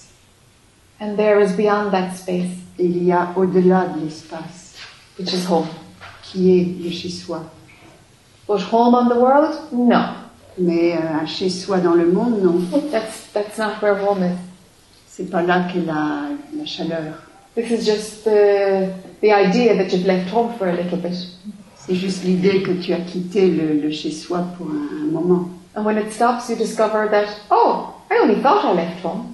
And there is beyond that space, il y a au-delà de l'espace, which is home. qui est le chez-soi. But home on the world, no. Mais euh, un chez-soi dans le monde, non. That's that's not where home is. C'est pas là qu'est la, la chaleur. This is just the the idea that you've left home for a little bit. C'est juste l'idée que tu as quitté le, le chez-soi pour un, un moment. And when it stops, you discover that, oh, I only thought I left home.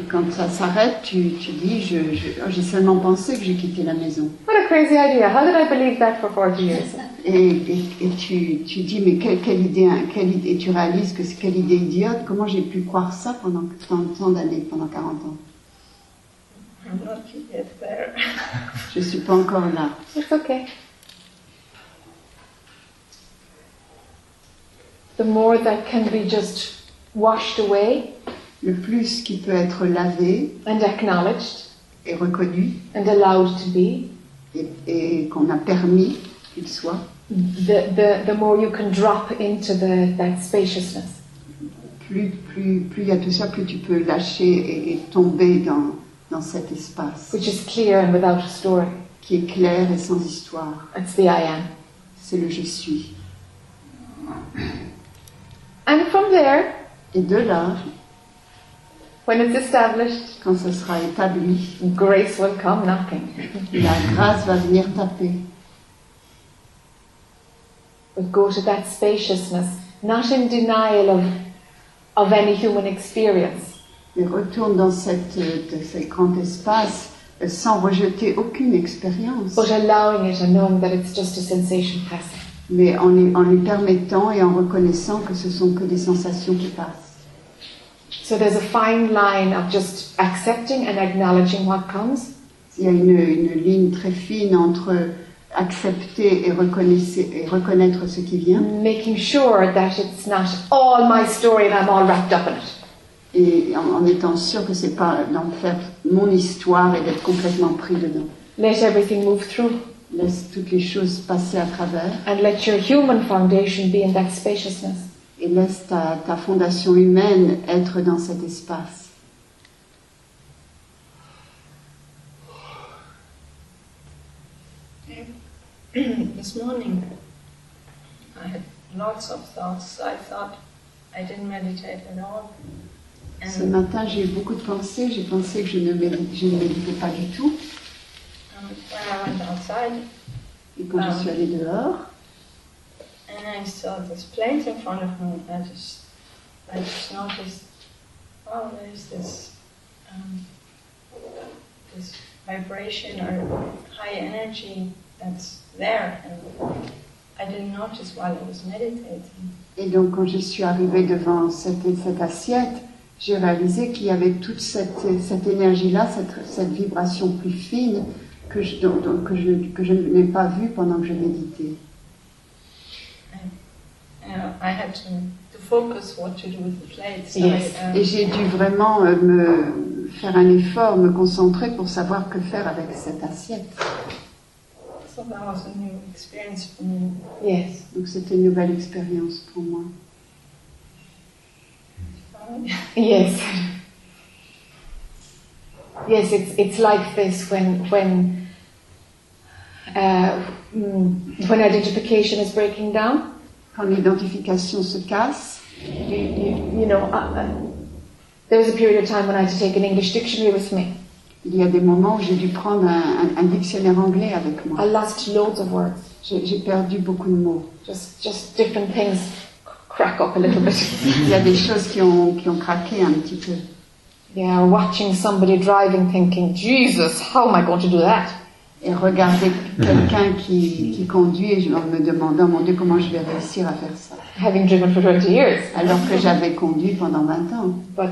Et quand ça s'arrête, tu, tu dis, je, je- oh, j'ai seulement pensé que j'ai quitté la maison. What a crazy idea. How did I believe that for 40 years? Et, et, et tu, tu dis, mais quelle, quelle idée, hein, quelle idée, et tu réalises que c'est quelle idée idiote, comment j'ai pu croire ça pendant tant, tant d'années, pendant 40 ans? I'm not yet there. Je suis pas encore là. It's okay. The more that can be just washed away Le plus qui peut être lavé and acknowledged et reconnu, and allowed to be, et, et qu'on a permis qu'il soit, the, the, the more you can drop into the, that spaciousness. plus, plus, plus il y a tout ça, plus tu peux lâcher et, et tomber dans, dans cet espace which is clear and without a story. qui est clair et sans histoire. It's the I am. C'est le je suis. And from there, Et de là, when it's established, quand ce sera établi, grace will come knocking. la grâce va venir taper. But go to that spaciousness, not in denial of, of any human experience, Et retourne dans cette, de ce grand espace euh, sans rejeter aucune expérience, but allowing it and knowing that it's just a sensation passing. mais en lui, en lui permettant et en reconnaissant que ce sont que des sensations qui passent. So there's a fine line of just accepting and acknowledging what comes, Il y a une, une ligne très fine entre accepter et reconnaître, et reconnaître ce qui vient making sure that it's not all my story and I'm all wrapped up in it. et en, en étant sûr que c'est pas d'en faire mon histoire et d'être complètement pris dedans. Let everything move through Laisse toutes les choses passer à travers and let your human foundation be in that spaciousness. Et laisse ta, ta fondation humaine être dans cet espace. this morning, I had lots of thoughts. I thought I didn't meditate at all. Ce And matin, j'ai eu beaucoup de pensées. J'ai pensé que je ne, médite- je ne méditais pas du tout. um, when I went outside, Et quand je suis allée dehors, and I saw this plate in front of me, I just, I just noticed, oh, there's this, um, this vibration or high energy that's there, and I didn't notice while I was meditating. et donc quand je suis arrivée devant cette, cette assiette, j'ai réalisé qu'il y avait toute cette, cette énergie-là, cette, cette vibration plus fine que je, donc- que je, que je n'ai pas vue pendant que je méditais. Uh, I had to, to focus what to do with the plate. So Yes. Et j'ai dû vraiment euh, me faire un effort, me concentrer pour savoir que faire avec cette assiette. so that was a new experience for me. Yes. Donc c'était une nouvelle expérience pour moi. Yes. Yes, it's, it's like this when, when, uh, mm, when identification is breaking down. Quand l'identification se casse, You, you, you know, uh, there was a period of time when I had to take an English dictionary with me. Il y a des moments où j'ai dû prendre un, un- un dictionnaire anglais avec moi. I lost loads of words. J'ai perdu beaucoup de mots. Just, just different things crack up a little bit. Il y a des choses qui ont, qui ont craqué un petit peu. Yeah, watching somebody driving, thinking, Jesus, how am I going to do that? Et regarder quelqu'un qui, qui conduit et je en me demandant, mon Dieu, comment je vais réussir à faire ça Having driven for 20 years, Alors que j'avais conduit pendant 20 ans. but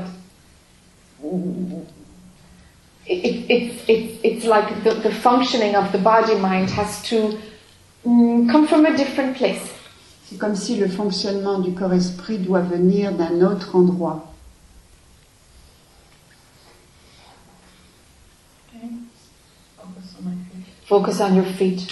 it, it, it's it's it's like the, the functioning of the body mind has to mm, come from a different place. C'est comme si le fonctionnement du corps-esprit doit venir d'un autre endroit. Focus on your feet.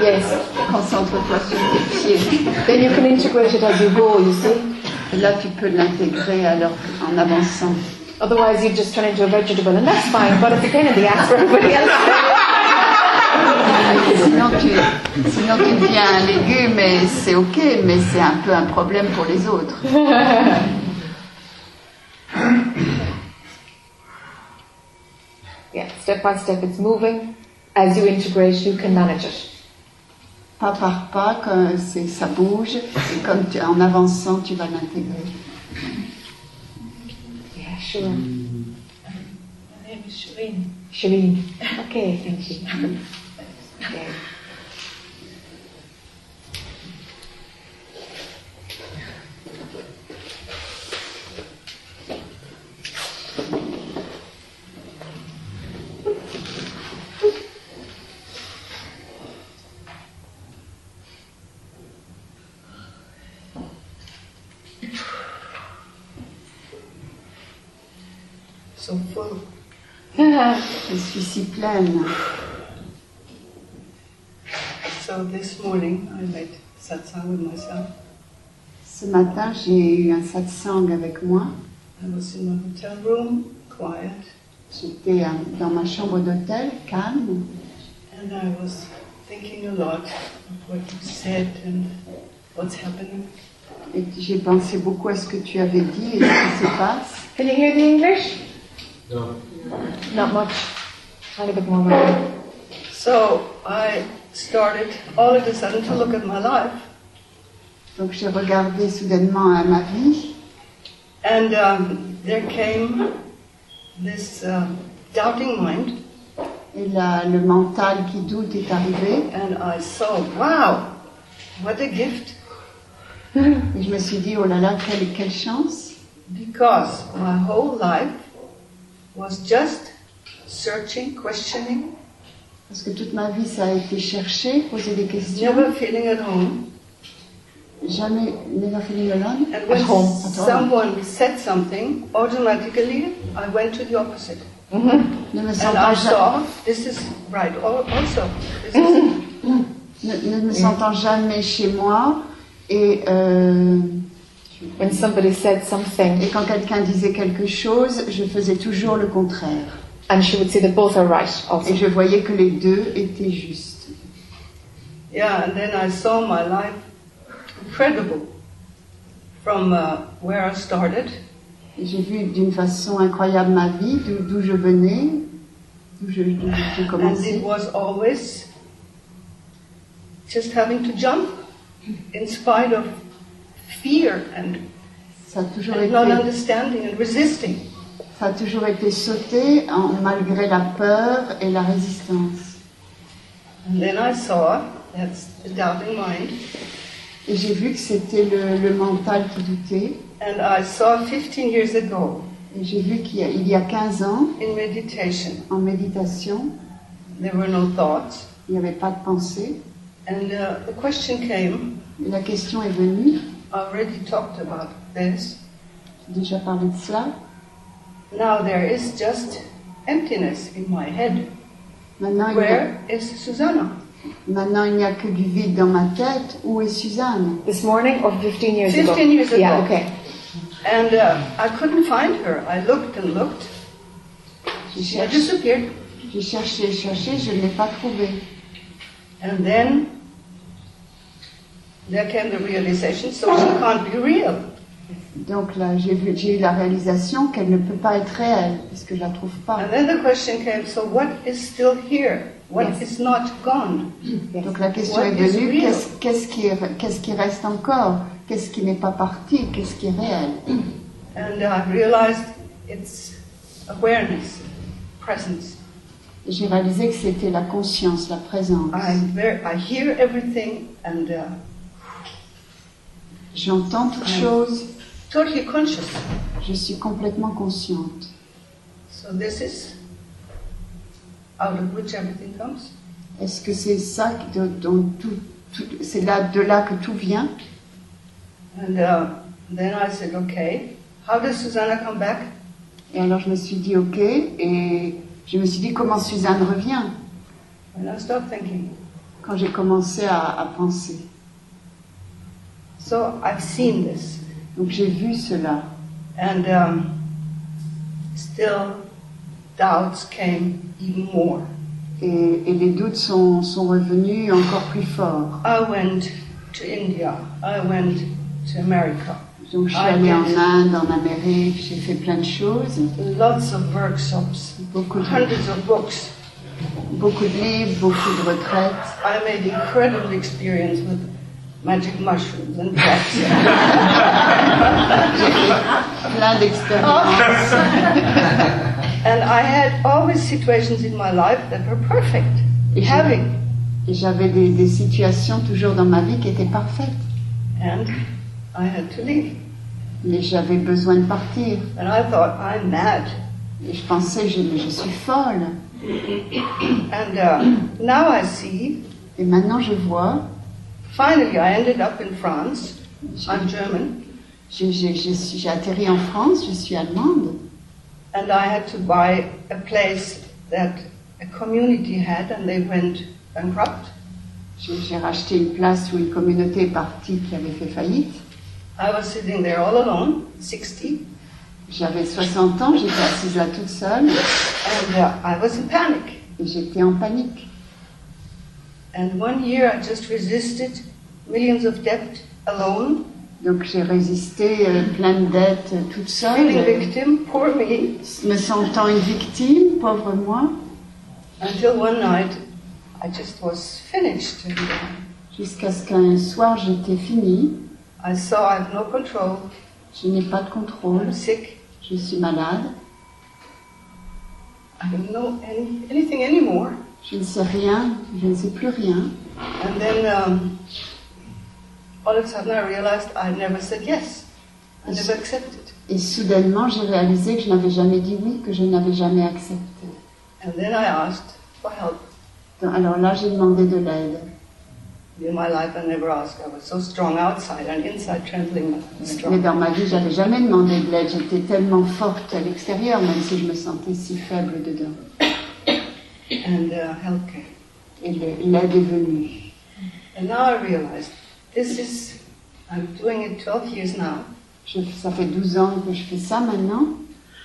yes. Concentre-toi sur tes pieds. Then you can integrate it as you go, you see. Et là, tu peux l'intégrer alors en avançant. Otherwise, you just turn into a vegetable, and that's fine, but it's a pain in the ass for everybody else. Sinon tu, sinon tu deviens un légume et c'est ok, mais c'est un peu un problème pour les autres. yeah, step by step, it's moving. As you integrate, you can manage it. Pas par pas, quand ça bouge, et comme tu- en avançant, tu vas l'intégrer. Yeah, sure. My name is Shireen. Shireen. Okay, thank you. Okay. So full. Je suis si pleine. So this morning I made satsang with myself. Ce matin, j'ai eu un satsang avec moi. I was in my hotel room, quiet, J'étais euh, dans ma chambre d'hôtel, calme, and I was thinking a lot of what you said and what's happening. et j'ai pensé beaucoup à ce que tu avais dit et ce qui se passe. Can you hear the English? No. Not much. Tiny bit more. So I started all of a sudden to look at my life, Donc j'ai regardé soudainement à ma vie and um, there came this um, doubting mind, et là, le mental qui doute est arrivé. and I saw, wow, what a gift! Et je me suis dit, oh là là, quelle, quelle chance. Because my whole life was just searching, questioning, Parce que toute ma vie, ça a été chercher, poser des questions. never feeling at home. Jamais, never feeling alone. And when At home. At someone said something, automatically I went to the opposite. Ne me And I saw this is right al- also. This is, ne, ne me sentant jamais chez moi. Et, euh, When somebody said something, et quand quelqu'un disait quelque chose, je faisais toujours le contraire. And she would see that both are right also. Et je voyais que les deux étaient justes. yeah, and then I saw my life incredible from uh, where I started Et J'ai vu d'une façon incroyable ma vie, d'où d'où je venais, d'où je- d'où j'ai and it commencé. was always just having to jump in spite of fear and, Ça a toujours and not été, understanding and resisting. Ça a toujours été sauté en- malgré la peur et la résistance. And then I saw that's the doubting mind, Et j'ai vu que c'était le, le mental qui doutait. and I saw 15 years ago Et j'ai vu qu'il y, y a 15 ans, in meditation, en méditation, there were no thoughts, il n'y avait pas de pensée. and uh, the question came. Et la question est venue, I already talked about this. j'ai déjà parlé de cela. Now there is just emptiness in my head. Maintenant il, y a, Where is Susanna? maintenant, il n'y a que du vide dans ma tête. Où est Suzanne This morning or 15 years ago? 15 years ago. Yeah, okay. And uh, I couldn't find her. I looked and looked. J'ai She had cherché, disappeared. j'ai cherché, cherché, je ne l'ai pas trouvée. And then there came the realization, so she can't be real. Donc là, j'ai eu la réalisation qu'elle ne peut pas être réelle, parce que je la trouve pas. And then the question came, so what is still here? What Yes. is not gone? Donc la question What est venue, qu'est-ce qui, reste encore? Qu'est-ce qui n'est pas parti? Qu'est-ce qui est réel? And I realized it's awareness, presence. J'ai réalisé que c'était la conscience, la présence. I'm very, I hear everything and uh, J'entends toutes choses, totally conscious. je suis complètement consciente. So this is out of which everything comes. Est-ce que c'est ça de- dont tout, tout- c'est là de là que tout vient? And uh, then I said, okay, how does Susanna come back? Et alors je me suis dit ok, et je me suis dit comment Suzanne revient? And I stopped thinking. quand j'ai commencé à, à penser. So I've seen this. Donc j'ai vu cela. And um, still doubts came even more. Et, et les doutes sont, sont revenus encore plus forts. I went to India. I went to America. Donc je suis allée en. Inde, en Amérique, j'ai fait plein de choses, Lots of workshops, beaucoup de, hundreds of books. beaucoup de livres, beaucoup de retraites. I made incredible experience with magic mushrooms and drugs. plein d'expériences. and I had always situations in my life that were perfect. Et Having. Et j'avais des, des situations toujours dans ma vie qui étaient parfaites. And I had to leave. Mais j'avais besoin de partir. And I thought, I'm mad. Et je pensais, je, je suis folle. And uh, now I see, Et maintenant je vois, finally, I ended up in France. I'm German. j'ai atterri en France, je suis allemande. And I had to buy a place that a community had, and they went bankrupt. J'ai racheté une place où une communauté est partie qui avait fait faillite. I was sitting there all alone, 60, J'avais 60 ans, j'étais assise là toute seule and uh, I was in panic. j'étais en panique. And one year I just resisted millions of debt alone, Donc j'ai résisté euh, plein de dettes euh, toute seule, feeling euh, victim, poor me, me sentant une victime, pauvre moi, until one night I just was finished. And, uh, jusqu'à ce qu'un soir j'étais finie, I saw I have no control, je n'ai pas de contrôle, I'm sick, je suis malade, I don't know any, anything anymore. Je ne sais rien, je ne sais plus rien. And then um, all of a sudden I realized I never said yes. I never accepted. Et soudainement j'ai réalisé que je n'avais jamais dit oui, que je n'avais jamais accepté. And then I asked for help. Donc, alors là j'ai demandé de l'aide. In my life I never asked. I was so strong outside and inside trembling and Mais dans ma vie, j'avais jamais demandé de l'aide. J'étais tellement forte à l'extérieur, même si je me sentais si faible dedans. And uh, help came. Et le- l'aide est venue. And now I realized this is, I'm doing it 12 years now. Je- ça fait 12 ans que je fais ça maintenant.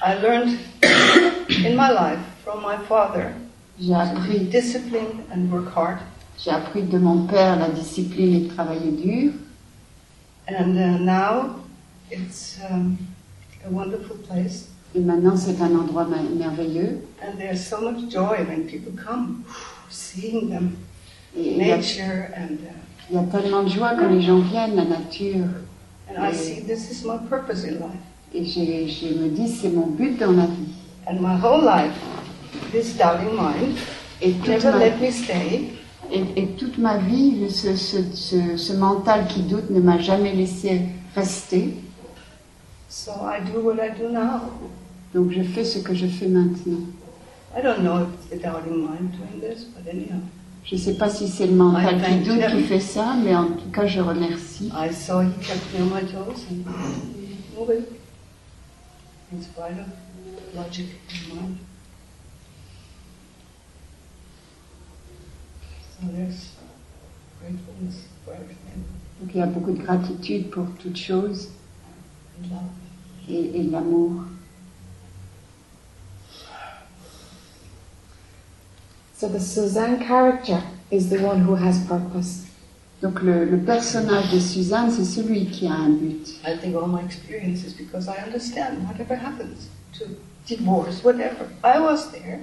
I learned in my life from my father J'ai to be appris, disciplined and work hard. j'ai appris de mon père la discipline et de travailler dur. And uh, now it's um, a wonderful place. Et maintenant, c'est un endroit merveilleux. And there's so much joy when people come, seeing them, Et il y, a, nature, and uh, il y a tellement de joie quand les gens viennent, la nature. and I see this is my purpose in life. Et j'ai- je me dis, c'est mon but dans la vie. And my whole life, this doubting mind Et toute never ma, let me stay. et, et toute ma vie, ce, ce, ce, ce mental qui doute ne m'a jamais laissé rester. So I do what I do now. Donc je fais ce que je fais maintenant. Je ne sais pas si c'est le mental qui doute qui fait ça, mais en tout cas, je remercie. Donc il y a beaucoup de gratitude pour toutes choses and love. et, et l'amour. So the Suzanne character is the one who has purpose. Donc le, le personnage de Suzanne, c'est celui qui a un but. I think all my experiences because I understand whatever happens to divorce, whatever. I was there.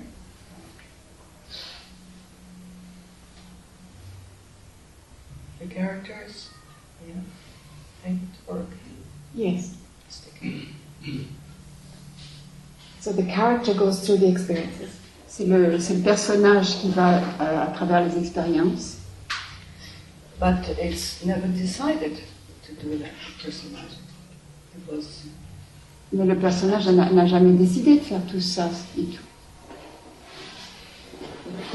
The characters, yeah, paint or Yes. stick. So the character goes through the experiences. C'est le, c'est le personnage qui va euh, à travers les expériences. But it's never decided to do that personality. It was Mais le personnage n'a n'a jamais décidé de faire tout ça et tout.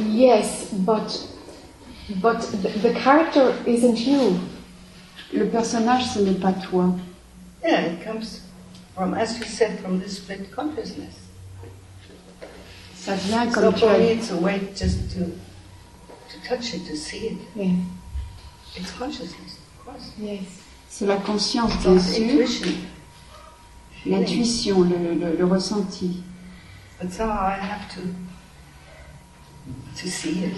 Yes, but but the, the character isn't you. Le personnage, ce n'est pas toi. yeah, it comes from as you said from this split consciousness. Ça vient So comme tu for as me it's a way just to to touch it, to see it. Yes. It's consciousness, of course. Yes. C'est la conscience, bien sûr, l'intuition, le, le- le ressenti. But somehow I have to to see it.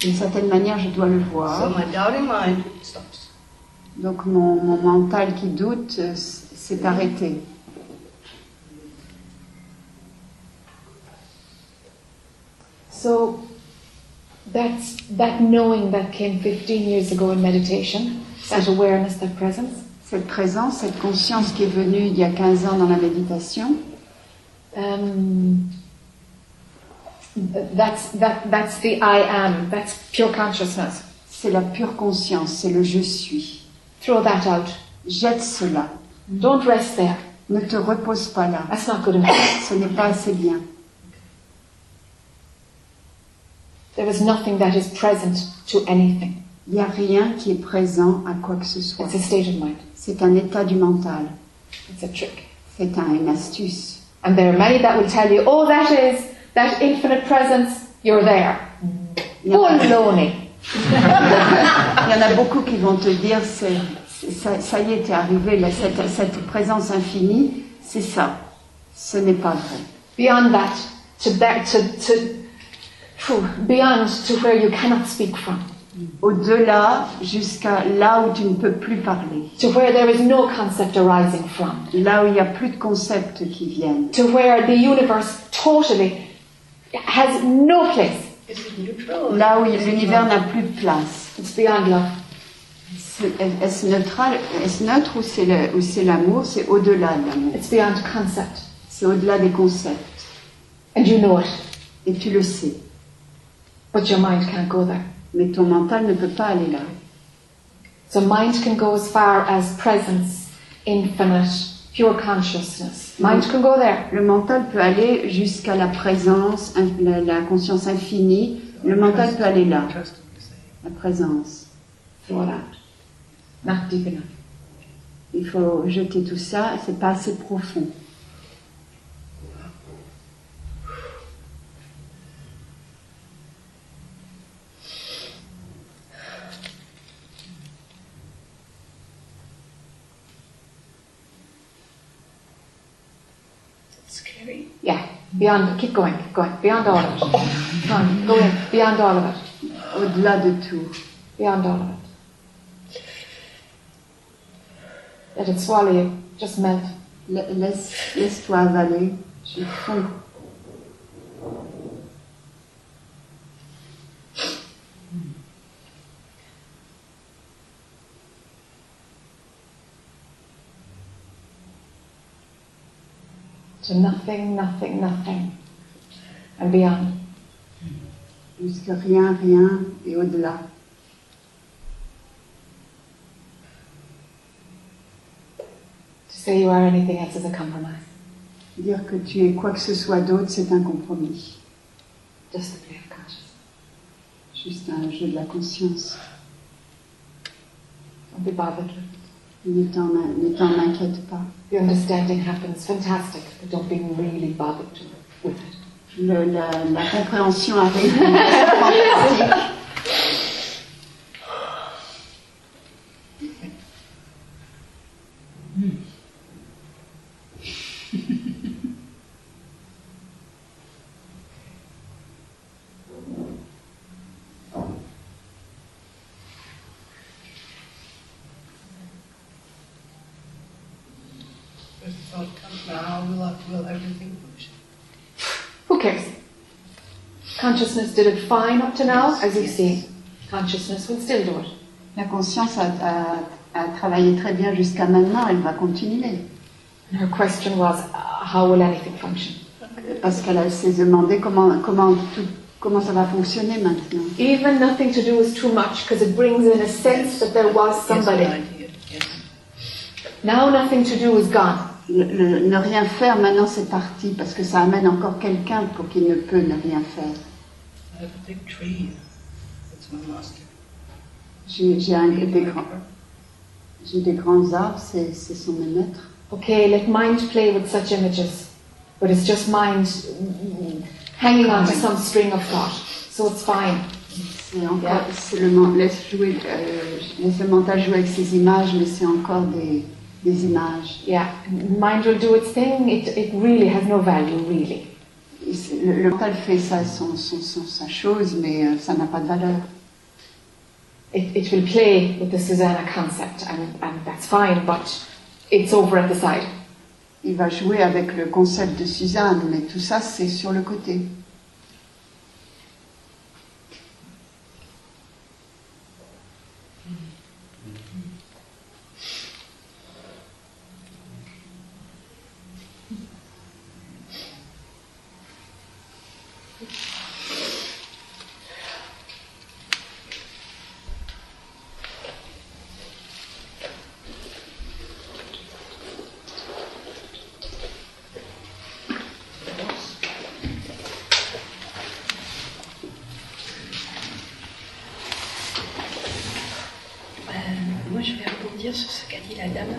D'une certaine manière, je dois le So voir. my doubting mind stops. Donc mon, mon mental qui doute euh, s'est arrêté. So that's that knowing that came 15 years ago in meditation, that awareness, that presence. Cette présence, cette conscience qui est venue il y a 15 ans dans la méditation, Um, that's that that's the I am. That's pure consciousness. c'est la pure conscience, c'est le je suis. Throw that out. Jette cela. Don't rest there. Ne te repose pas là. That's not good enough. Ce n'est pas assez bien. There is nothing that is present to anything. Il n'y a rien qui est présent à quoi que ce soit. It's a state of mind. C'est un état du mental. It's a trick. C'est un- une astuce. And there are many that will tell you, oh, that is that infinite presence. You're there. Il y en a, Baloney. il y en a beaucoup qui vont te dire, c'est, ça, ça y est, t'es arrivé, là, cette, cette présence infinie, c'est ça. Ce n'est pas vrai. Beyond that, to that, to to beyond to where you cannot speak from, Au-delà, jusqu'à là où tu ne peux plus parler. to where there is no concept arising from, Là où il n'y a plus de concepts qui viennent. to where the universe totally has no place. Is it neutral? Là où l'univers n'a plus de place. It's beyond love. Est-ce neutre ou c'est le- ou c'est l'amour? C'est au-delà de l'amour. It's beyond concept. C'est au-delà des concepts. And you know it. Et tu le sais. But your mind can't go there. Mais ton mental ne peut pas aller là. So mind can go as far as presence, infinite, pure consciousness. Mind can go there. Le mental peut aller jusqu'à la présence, la, la conscience infinie. Le mental peut aller là, la présence. Enough. Il faut jeter tout ça, c'est pas assez profond. Beyond. Keep going. Keep going. Beyond all of it. Come on. Go in. Beyond all of it. Au-delà de tout. Beyond all of it. Let it swallow you. Just melt. La- Laisse, laisse-toi avaler. Je fonds. To nothing, nothing, nothing. And beyond. Jusqu'à rien, rien et au-delà. To say you are anything else is a compromise. Dire que tu es quoi que ce soit d'autre, c'est un compromis. Just a play of consciousness. Juste un jeu de la conscience. Don't be bothered. Ne t'en inquiète pas. The understanding happens. Fantastic. But don't be really bothered with it. Le- la, la compréhension arrive. Fantastique. will everything function? Who cares? Consciousness did it fine up to now, as you see. Consciousness will still do it. La conscience a, a- a travaillé très bien jusqu'à maintenant, elle va continuer. And her question was, uh, how will anything function? Parce qu'elle s'est demandé comment, comment, tout- comment ça va fonctionner maintenant. Even nothing to do is too much because it brings in a sense that there was somebody. Now nothing to do is gone. Le, le- ne rien faire maintenant c'est parti parce que ça amène encore quelqu'un pour qui ne peut ne rien faire. I have a big tree. That's my master. J'ai j'ai un- des, grands, j'ai des grands arbres, c'est c'est son maître. Okay, let mind play with such images, but it's just mind hanging on to some string of thought, so it's fine. C'est encore, c'est le, laisse, jouer, euh, laisse le mental jouer avec ces images, mais c'est encore des, des images. Yeah, mind will do its thing. It, it really has no value, really. Le, le mental fait ça, son, son- son- sa chose, mais euh, ça n'a pas de valeur. It, it will play with the Susanna concept, and, and that's fine, but it's over at the side. Il va jouer avec le concept de Suzanne, mais tout ça, c'est sur le côté. Euh, moi, je vais rebondir sur ce qu'a dit la dame.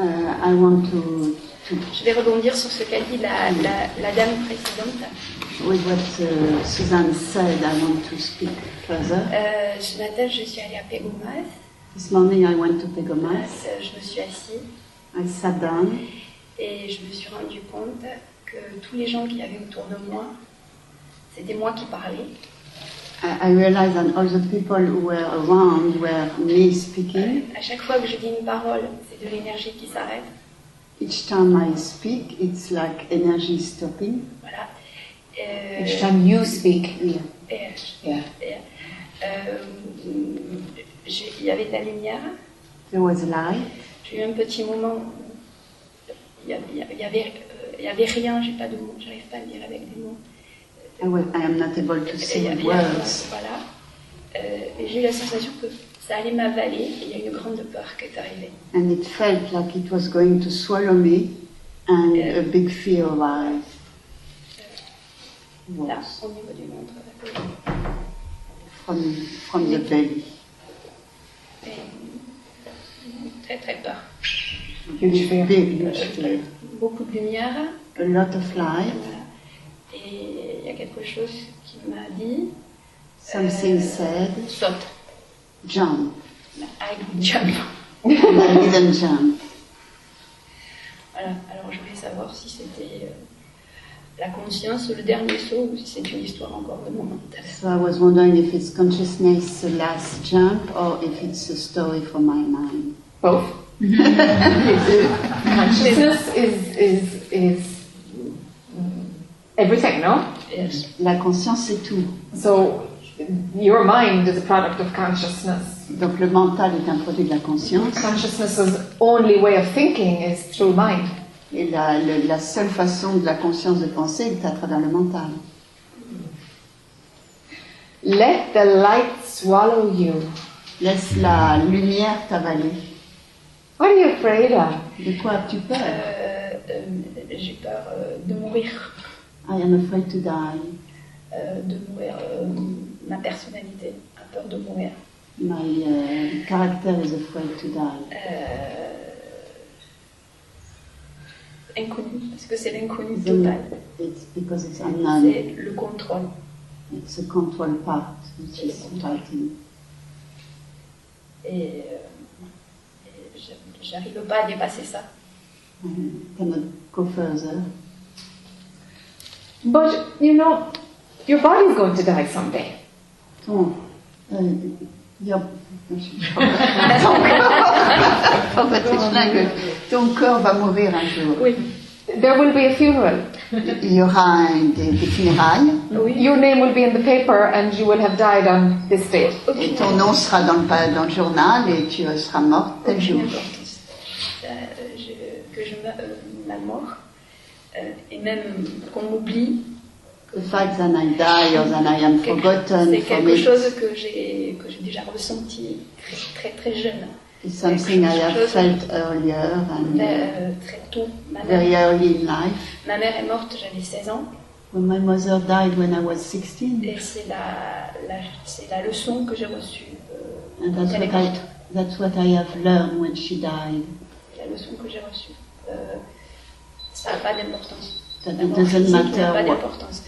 Euh, I want to, to Je vais rebondir sur ce qu'a dit la, la, la dame précédente. with what uh, Suzanne said, I want to speak further. Euh, ce matin, je suis allée à Pégomas. This morning I went to Pegomas. Euh, je me suis assise I sat down et je me suis rendu compte que tous les gens qui avaient autour de moi, c'était moi qui parlais. I, I realized that all the people who were around were me speaking. À chaque fois que je dis une parole, c'est de l'énergie qui s'arrête. Each time I speak, it's like energy stopping. Voilà. Euh, Each time you speak, Yeah. yeah. et, euh, j'ai- Il y avait de la lumière. There was light. J'ai eu un petit moment il y avait, il y avait, euh, il y avait rien, j'ai pas de mots, j'arrive pas à dire avec des mots. I, was, I am not able to say words. Voilà. Euh, j'ai eu la sensation que ça allait m'avaler et il y a une grande peur qui est arrivée. And it felt like it was going to swallow me, and a big fear arrived. Là, Was au niveau du ventre. from, from the belly. Et, très très peur. Huge fear. Big, huge fear. Beaucoup de lumière. A lot of light. Et il y a quelque chose qui m'a dit Something Euh, said, saute. Jump. I jump. I didn't jump. Voilà. Alors je voulais savoir si c'était euh, la conscience, le dernier saut, ou si c'est une histoire encore de mon mental. So I was wondering if it's consciousness, the last jump, or if it's a story from my mind. Both. Consciousness is, is, is everything, no? Yes. La conscience, c'est tout. So your mind is a product of consciousness. Donc le mental est un produit de la conscience. Consciousness's only way of thinking is through mind. Et la, le- la seule façon de la conscience de penser est à travers le mental. Let the light swallow you. Laisse la lumière t'avaler. What are you afraid of? De quoi as-tu peur? Euh, euh, J'ai peur euh, de mourir, I am afraid to die. Euh, de mourir. euh, ma personnalité a peur de mourir. My uh, character is afraid to die. Euh, inconnu, parce que c'est l'inconnu total. It's because it's unknown. C'est le contrôle. It's a control part, which is fighting. Et, euh, et je- j'arrive pas à dépasser ça. I cannot go further. But you know, your body's going to die someday. Ton, euh, ton corps, ton corps va mourir un jour. Oui. There will be a funeral. Il y aura un- des, des funérailles Your name will be in the paper and you will have died on this date. et ton nom sera dans le, dans le journal et tu seras morte tel jour. Euh, je- que je me, euh, ma mort, euh, et même qu'on m'oublie, The fact that I die or that I am forgotten c'est quelque chose que j'ai que j'ai déjà ressenti très très, très jeune, is something I have felt earlier and uh, euh, très tôt. Ma very mère, early in life. ma mère est morte, j'avais 16 ans, When my mother died when I was 16, et c'est la, la c'est la leçon que j'ai reçue. euh, and what I that's what I have learned when she died. la leçon que j'ai reçue. Euh, ça n'a pas d'importance. That it doesn't matter pas what,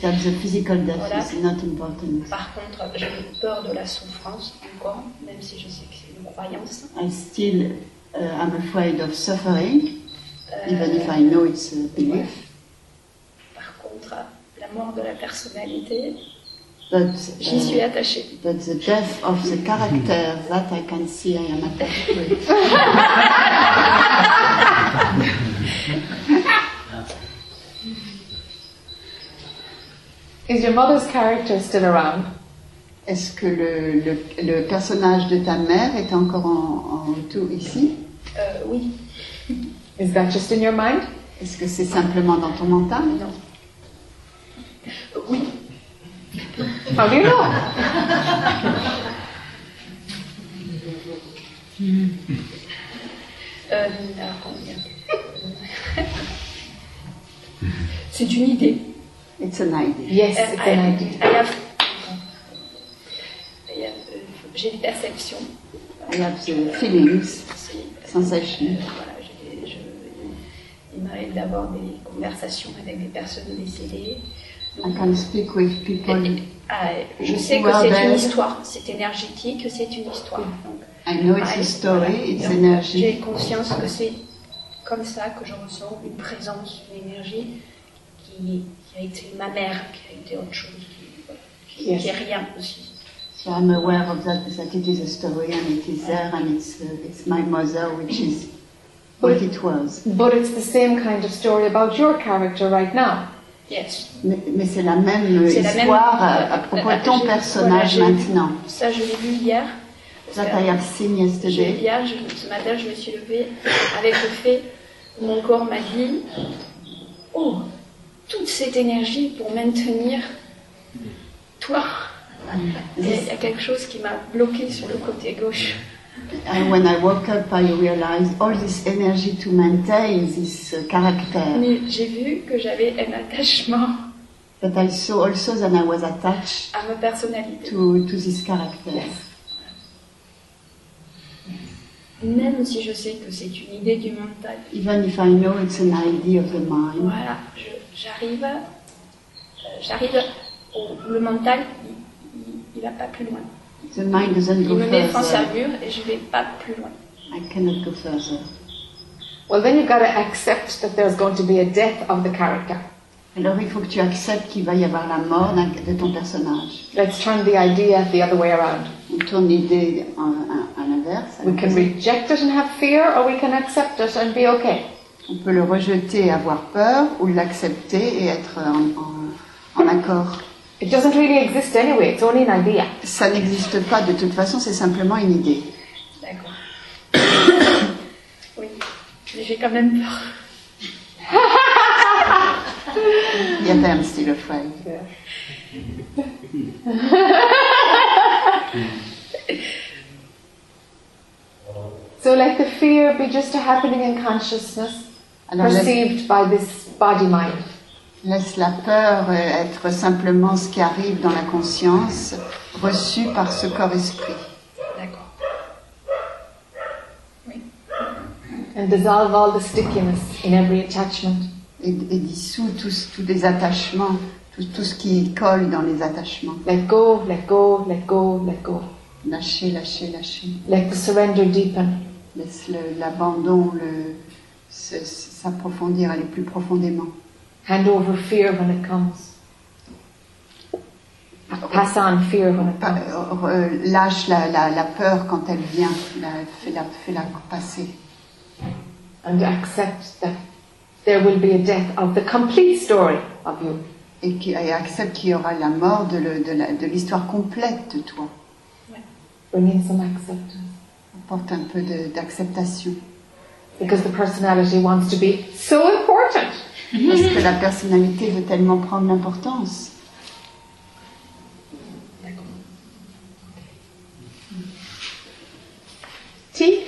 that the physical death Voilà. is not important. Par contre, j'ai peur de la souffrance encore, même si je sais que c'est une croyance. I still uh, am afraid of suffering, Euh, even if I know it's a belief. Par contre, la mort de la personnalité, But, j'y suis uh, attachée. but the death of the character, that I can see I am attached to Is your mother's character still around? Est-ce que le, le, le personnage de ta mère est encore en, en tout ici? Euh, oui, Is that just in your mind? Est-ce que c'est simplement dans ton mental? Non. Euh, oui, How do you know? euh, alors comment dire? C'est une idée. It's an idea. Yes, Euh, it's I- an idea. I have- I have, euh, J'ai des perceptions. I have the feelings. Euh, voilà, j'ai- je- il m'arrive d'avoir des conversations avec des personnes décédées. I can speak with people. Et- ah, je sais que c'est une histoire, c'est énergétique, c'est une histoire. Donc, I know it's ah, a story, voilà. it's energy. J'ai conscience que c'est comme ça que je ressens une présence, une énergie qui, qui a été ma mère, qui a été autre chose, qui, voilà, qui, Yes. qui est rien aussi. So I'm aware of that, that it is a story and it is there and it's, uh, it's my mother, which is what it was. But it's the same kind of story about your character right now. Yes. Mais, mais c'est la même C'est la même- histoire à, à propos de ton personnage voilà, maintenant. Ça, je l'ai vu hier. That I have seen yesterday. Hier, je- ce matin, je me suis levée avec le fait où mon corps m'a dit Oh, toute cette énergie pour maintenir toi. Et Il y a quelque chose qui m'a bloqué sur le côté gauche. And when I woke up, I realized all this energy to maintain this uh, character. Mais j'ai vu que j'avais un attachement But I saw also that I was attached à ma personnalité. to, to this character. Même si je sais que c'est une idée du mental. Even if I know it's an idea of the mind. Voilà, je- j'arrive, euh, j'arrive, le mental, il, il, il va pas plus loin. The mind doesn't Il go me met face à mur et je vais pas plus loin. I cannot go further. Well, then you've got to accept that there's going to be a death of the character. Alors il faut que tu acceptes qu'il va y avoir la mort de ton personnage. Let's turn the idea the other way around. On tourne l'idée à l'inverse. We can reject it and have fear, or we can accept it and be okay. On peut le rejeter et avoir peur, ou l'accepter et être en, en- en accord. It doesn't really exist anyway, it's only an idea. Ça n'existe pas de toute façon, c'est simplement une idée. D'accord. oui, j'ai quand même peur. Yeah, I'm still afraid. So let the fear be just a happening in consciousness, perceived by this body mind. laisse la peur euh, être simplement ce qui arrive dans la conscience, reçu par ce corps-esprit. D'accord. And dissolve all the stickiness in every attachment. Et, et dissout tous, tous les attachements, tout, tout ce qui colle dans les attachements. Let go, let go, let go, let go. Lâcher, lâcher, lâcher. Let the surrender deepen. Laisse le- l'abandon le, se- s'approfondir, aller plus profondément. Hand over fear when it comes. Pass on fear when it comes. Euh, lâche la, la, la peur quand elle vient, fais-la fais la passer. And accept that there will be a death of the complete story of you. Et, qui, et accepte qu'il y aura la mort de, le, de l'histoire complète de toi. Bring in some acceptance. Apporte un peu d'acceptation. because the personality wants to be so important. Mhm. Parce que la personnalité veut tellement prendre l'importance. D'accord. Si?